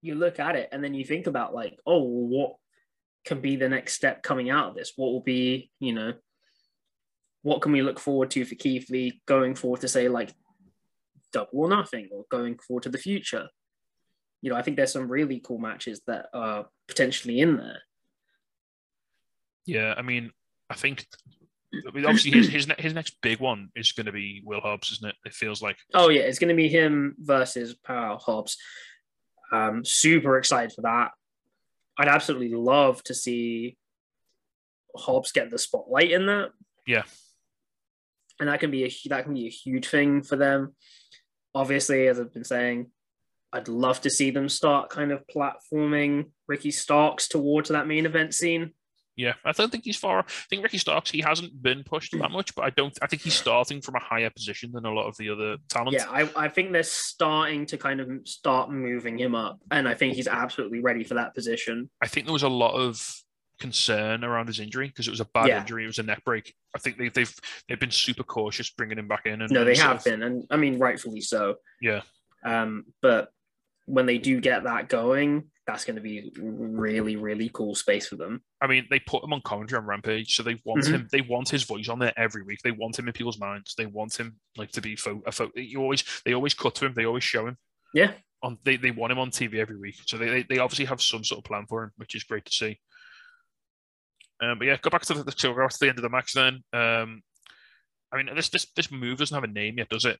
you look at it and then you think about like oh what can be the next step coming out of this? What will be you know what can we look forward to for Keith Lee going forward to say like double or nothing or going forward to the future? You know I think there's some really cool matches that are potentially in there. Yeah, I mean, I think. I mean, obviously, his his, ne- his next big one is going to be Will Hobbs, isn't it? It feels like. Oh yeah, it's going to be him versus Power Hobbs. Um, super excited for that. I'd absolutely love to see Hobbs get the spotlight in that. Yeah. and that can be a that can be a huge thing for them. Obviously, as I've been saying, I'd love to see them start kind of platforming Ricky Starks towards that main event scene. Yeah, I don't think he's far. I think Ricky Starks he hasn't been pushed that much, but I don't. I think he's starting from a higher position than a lot of the other talent. Yeah, I, I think they're starting to kind of start moving him up, and I think he's absolutely ready for that position. I think there was a lot of concern around his injury because it was a bad Yeah. injury. It was a neck break. I think they, they've they've been super cautious bringing him back in. And, No, they have been, and I mean rightfully so. Yeah, Um, but when they do get that going, that's going to be really, really cool space for them. I mean, they put him on commentary on Rampage, so they want Mhm. him. They want his voice on there every week. They want him in people's minds. They want him like to be fo- a fo- You always they always cut to him. They always show him. Yeah. On they, they want him on TV every week, so they, they, they obviously have some sort of plan for him, which is great to see. Um, but yeah, go back to the, the to the end of the match then. Um, I mean, this this this move doesn't have a name yet, does it?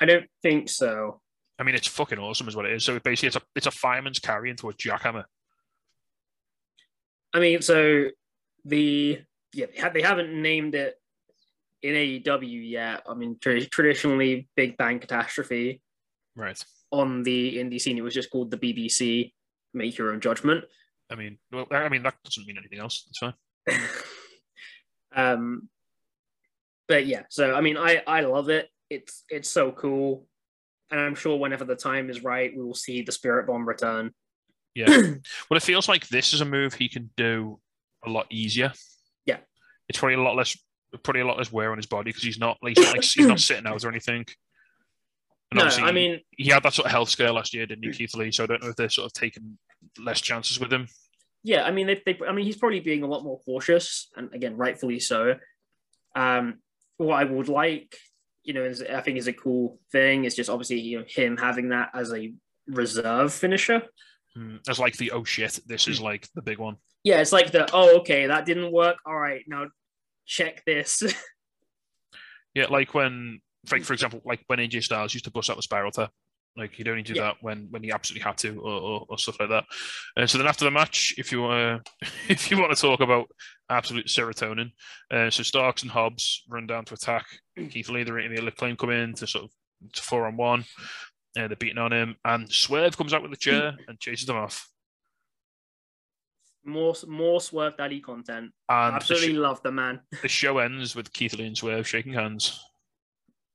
I don't think so. I mean, it's fucking awesome, is what it is. So basically, it's a it's a fireman's carry into a jackhammer. I mean, so the yeah they, haven't named it in AEW yet. I mean, tra- traditionally, Big Bang Catastrophe Right. on the indie scene, it was just called the BBC. Make your own judgment. I mean, well, I mean that doesn't mean anything else. It's fine. um, but yeah, so I mean, I I love it. It's it's so cool, and I'm sure whenever the time is right, we will see the Spirit Bomb return. Yeah. well, it feels like this is a move he can do a lot easier. Yeah. It's probably a lot less, probably a lot less wear on his body because he's not like he's not, like, he's not sitting out or anything. And No, I mean, he had that sort of health scare last year, didn't he, Keith Lee? So I don't know if they're sort of taking less chances with him. yeah, I mean, they, they, I mean, he's probably being a lot more cautious, and again, rightfully so. Um, what I would like, you know, is I think is a cool thing It's just obviously you know him having that as a reserve finisher. Mm, As like the oh shit, this is like the big one. Yeah, it's like the oh okay that didn't work. All right, now check this. Yeah, like when, like for example, like when AJ Styles used to bust out the spiral tap. Like he'd only do Yeah. that when when he absolutely had to, or, or, or stuff like that. Uh, so then after the match, if you want to, if you want to talk about absolute serotonin, uh, so Starks and Hobbs run down to attack Keith Lee. The the claim come in to sort of to four on one. Uh, they're beating on him, and Swerve comes out with the chair and chases them off. more more Swerve Daddy content. And the, Absolutely sh- love the man. the show ends with Keith Lee and Swerve shaking hands.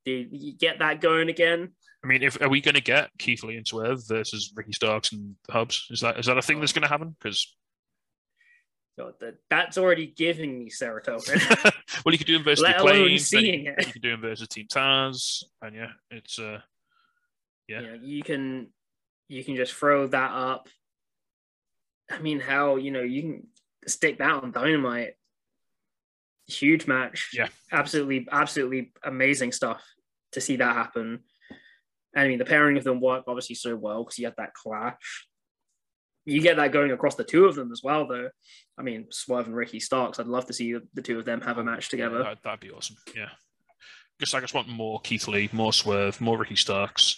Dude, you get that going again. I mean, if are we going to get Keith Lee and Swerve versus Ricky Starks and Hobbs? Is that is that a thing that's going to happen? Because God, that, that's already giving me serotonin. well, you could do him versus Let the alone seeing you, it. you could do him versus Team Taz, and yeah, it's uh, Yeah. You, you can you can just throw that up. I mean, how you know you can stick that on dynamite. Huge match. Yeah. absolutely, absolutely amazing stuff to see that happen. I mean, the pairing of them work obviously so well because you had that clash. You get that going across the two of them as well, though. I mean, Swerve and Ricky Starks. I'd love to see the two of them have a match together. that, that'd be awesome. Yeah, just I just want more Keith Lee, more Swerve, more Ricky Starks.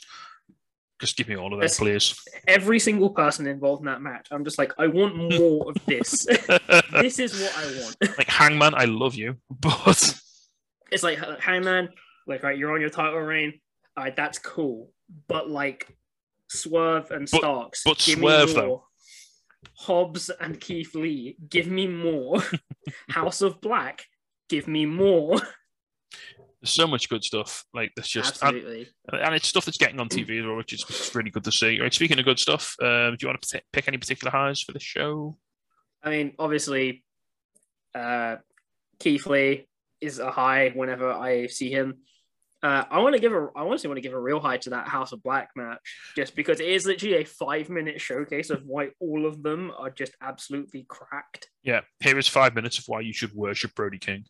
Just give me all of that, That's- please. Every single person involved in that match, I'm just like, I want more of this. this is what I want. like Hangman, I love you, but It's like, Hangman, like, right, you're on your title reign. All right, that's cool. But like, Swerve and Starks, but give Swerve, me though. more. Hobbs and Keith Lee, give me more. House of Black, give me more. there's so much good stuff. Like there's just and, Absolutely. and it's stuff that's getting on TV as well, which is which is really good to see. Right, speaking of good stuff, um, do you want to pick any particular highs for the show? I mean, obviously, uh, Keith Lee is a high whenever I see him. Uh, I want to give a, I honestly want to give a real high to that House of Black match, just because it is literally a five minute showcase of why all of them are just absolutely cracked. Yeah, here is five minutes of why you should worship Brody King.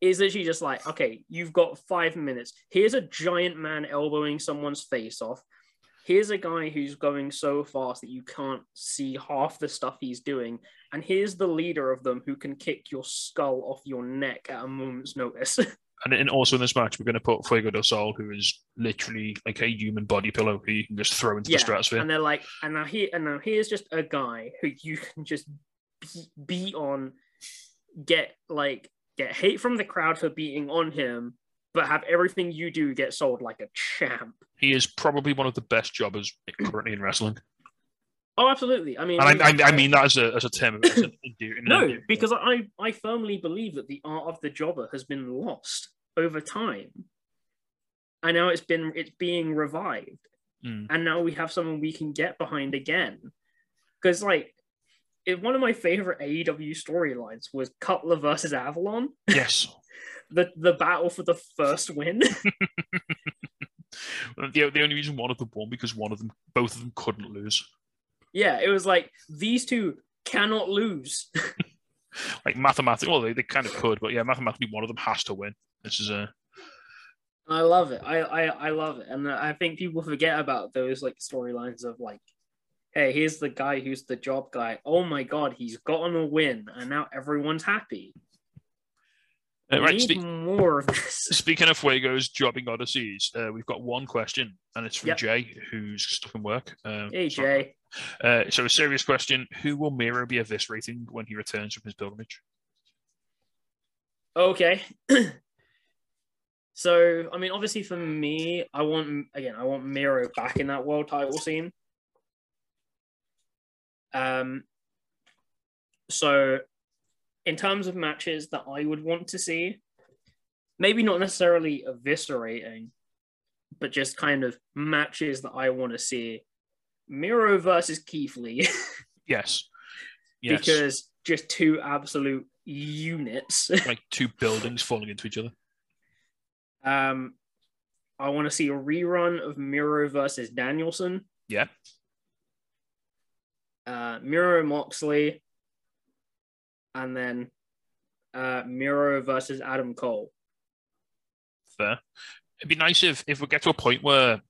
Is literally just like, okay, you've got five minutes. Here's a giant man elbowing someone's face off. Here's a guy who's going so fast that you can't see half the stuff he's doing. And here's the leader of them who can kick your skull off your neck at a moment's notice. And, and also in this match, we're going to put Fuego del Sol, who is literally like a human body pillow who you can just throw into the stratosphere. and they're like, and now here, and now here's just a guy who you can just beat, beat on, get like get hate from the crowd for beating on him, but have everything you do get sold like a champ. He is probably one of the best jobbers currently in wrestling. Oh, absolutely. I mean, And I, I, I mean that as a, as a term. As an no, because I I firmly believe that the art of the jobber has been lost over time, and now it's been it's being revived, Mm. and now we have someone we can get behind again. Because like, it, one of my favorite AEW storylines was Cutler versus Avalon, Yes. the the battle for the first win. The, the only reason one of them won because one of them, both of them couldn't lose. Yeah, it was like these two cannot lose. Like mathematically, well, they, they kind of could, but yeah, mathematically, one of them has to win. This is a I love it. I, I I love it, and I think people forget about those like storylines of like, hey, here's the guy who's the job guy. Oh my god, he's gotten a win, and now everyone's happy. Uh, right, spe- more of this. speaking of Fuego's jobbing odysseys, uh, we've got one question, and it's from Yep. Jay, who's stuck in work. Um, Hey so- Jay, Uh, so a serious question: Who will Miro be eviscerating when he returns from his pilgrimage? okay. so I mean, obviously for me, I want again, I want Miro back in that world title scene. Um. So, in terms of matches that I would want to see, maybe not necessarily eviscerating, but just kind of matches that I want to see. Miro versus Keith Lee. Yes, yes, because just two absolute units. like two buildings falling into each other. um, I want to see a rerun of Miro versus Danielson. Yeah. Uh, Miro Moxley, and then uh, Miro versus Adam Cole. Fair. It'd be nice if if we get to a point where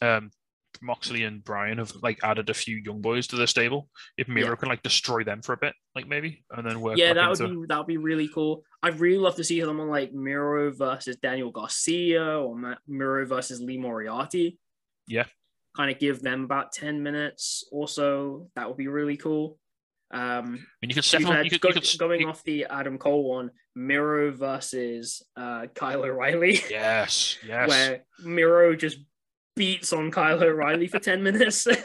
um, Moxley and Bryan have like added a few young boys to the stable. If Miro Yeah. can like destroy them for a bit, like maybe, and then work. yeah, that would into... be that would be really cool. I'd really love to see someone like Miro versus Daniel Garcia or Ma- Miro versus Lee Moriarty. Yeah. kind of give them about ten minutes or so. That would be really cool. Um, And you could We've definitely you could, go- you could going you- off the Adam Cole one, Miro versus uh, Kyle O'Reilly, Yes, yes. where Miro just beats on Kyle O'Reilly for 10 minutes.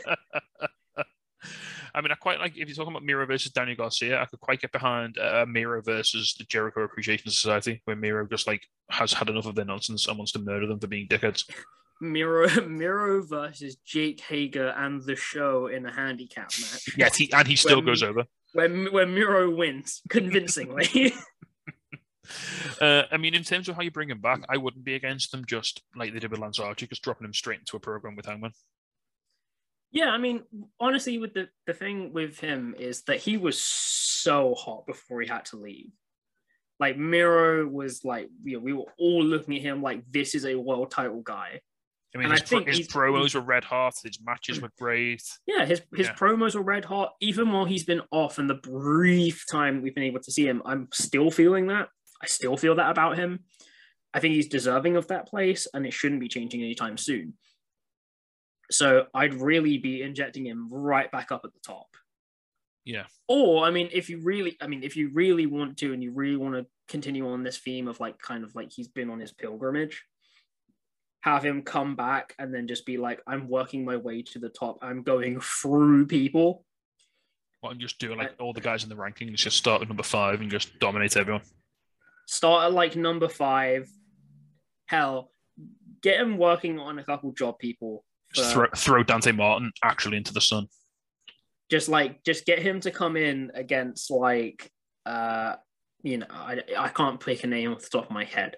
I mean, I quite like if you're talking about Miro versus Daniel Garcia, I could quite get behind uh, Miro versus the Jericho Appreciation Society, where Miro just like has had enough of their nonsense and wants to murder them for being dickheads. Miro, Miro versus Jake Hager and the show in a handicap match. Yeah, he, and he still When- goes over. Where, where Miro wins convincingly. Uh, I mean, in terms of how you bring him back, I wouldn't be against them just like they did with Lance Archer, just dropping him straight into a program with Hangman. yeah, I mean, honestly, with the, the thing with him is that he was so hot before he had to leave. Like Miro was like, you know, we were all looking at him like this is a world title guy. I mean, And I his, pro- think his promos were red hot, his matches were great. Yeah, his his Yeah. promos were red hot. Even while he's been off, and the brief time we've been able to see him, I'm still feeling that. I still feel that about him. I think he's deserving of that place, and it shouldn't be changing anytime soon. So I'd really be injecting him right back up at the top. Yeah. Or I mean, if you really, I mean, if you really want to, and you really want to continue on this theme of like kind of like he's been on his pilgrimage, have him come back and then just be like, I'm working my way to the top. I'm going through people. Why don't just do like all the guys in the rankings, just start at number five and just dominate everyone? Start at like number five. Hell, get him working on a couple job people. Just throw, throw Dante Martin actually into the sun. just like just get him to come in against like uh you know I, I can't pick a name off the top of my head.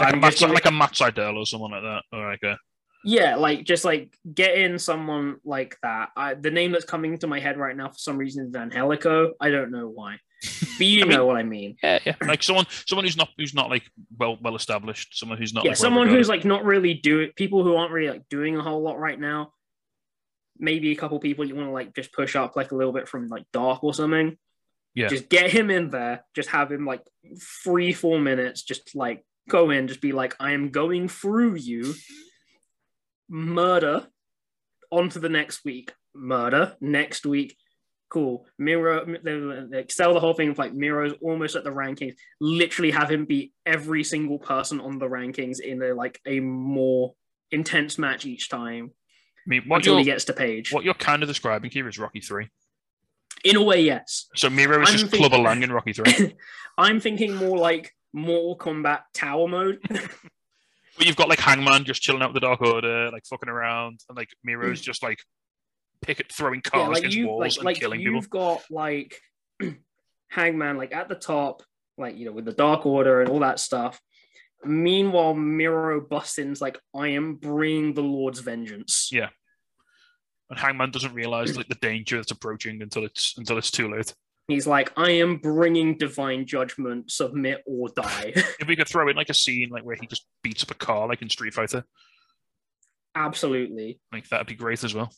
Like, a I'm Matt, just gonna- like a Matt Sydal or someone like that. Or like Yeah, like just like get in someone like that. I, the name that's coming to my head right now for some reason is Van Helico. I don't know why, but you I mean- know what I mean. yeah, yeah. like someone someone who's not who's not like well well established, someone who's not yeah, like, someone who's like not really doing people who aren't really like doing a whole lot right now. Maybe a couple people you want to like just push up like a little bit from like dark or something. Yeah. Just get him in there. Just have him like three, four minutes. Just like go in. Just be like, I am going through you. Murder. On to the next week. Murder next week. Cool. Miro, they, sell the whole thing of like Miro's almost at the rankings. Literally have him beat every single person on the rankings in a like a more intense match each time I mean, what until he gets to Page. what you're kind of describing here is Rocky Three. In a way, yes. So Miro is I'm just thinking- Clubber Lang in Rocky Three. I'm thinking more like Mortal Kombat Tower mode. But you've got like Hangman just chilling out with the Dark Order, like fucking around, and like Miro's mm. just like pick it, throwing yeah, cars like against you, walls like, and like killing you've people. got like Hangman like at the top, like you know, with the Dark Order and all that stuff. Meanwhile, Miro busts in's like, I am bringing the Lord's vengeance. Yeah. And Hangman doesn't realize like the danger that's approaching until it's until it's too late. He's like, I am bringing divine judgment, submit or die. if we could throw in like a scene like where he just beats up a car like in Street Fighter, Absolutely. like that'd be great as well.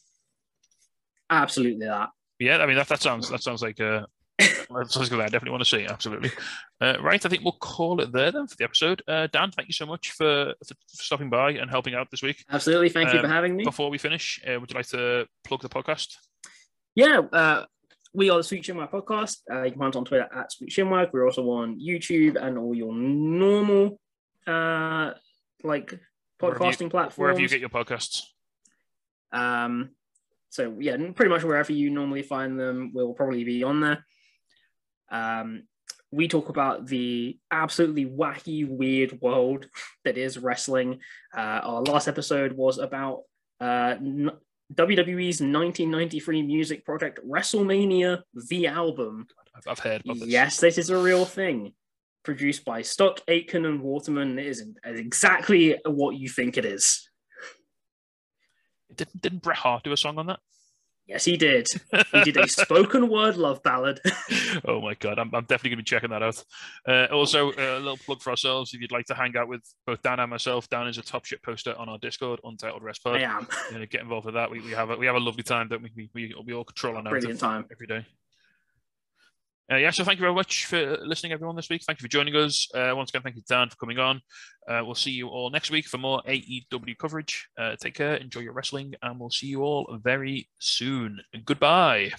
Absolutely that. Yeah, I mean that that sounds that sounds like uh that's something I definitely want to see. Absolutely. Uh, right, I think we'll call it there then for the episode. Uh, Dan, thank you so much for, for stopping by and helping out this week. Absolutely. Thank you Um, for having me. Before we finish, uh, would you like to plug the podcast? Yeah, uh, we are the Sweet Shinwag podcast. Uh, you can find us on Twitter at Sweet Shinwag. We're also on YouTube and all your normal uh, like Wherever you- podcasting platforms. Wherever you get your podcasts. Um, so yeah, pretty much wherever you normally find them, we'll probably be on there. Um, we talk about the absolutely wacky, weird world that is wrestling. Uh, our last episode was about uh, n- WWE's 1993 music project WrestleMania: The Album. I've, heard this. Yes, this is a real thing. Produced by Stock, Aitken, and Waterman. It is exactly what you think it is. Didn't, didn't Bret Hart do a song on that? Yes, he did. He did a spoken word love ballad. oh my god, I'm, I'm definitely going to be checking that out. Uh, also, uh, a little plug for ourselves. If you'd like to hang out with both Dan and myself, Dan is a top shit poster on our Discord, Untitled Rest Pod. I am. Uh, get involved with that. We, we have a, we have a lovely time, don't we? We, we, we all control our Brilliant time. every day. Uh, yeah, so thank you very much for listening, everyone, this week. Thank you for joining us. Uh, once again, thank you, Dan, for coming on. Uh, we'll see you all next week for more AEW coverage. Uh, take care, enjoy your wrestling, and we'll see you all very soon. Goodbye.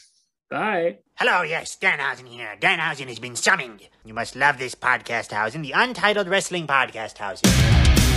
Bye. Hello, yes, Danhausen here. Danhausen has been summoned. You must love this podcast housing, the Untitled Wrestling Podcast housing.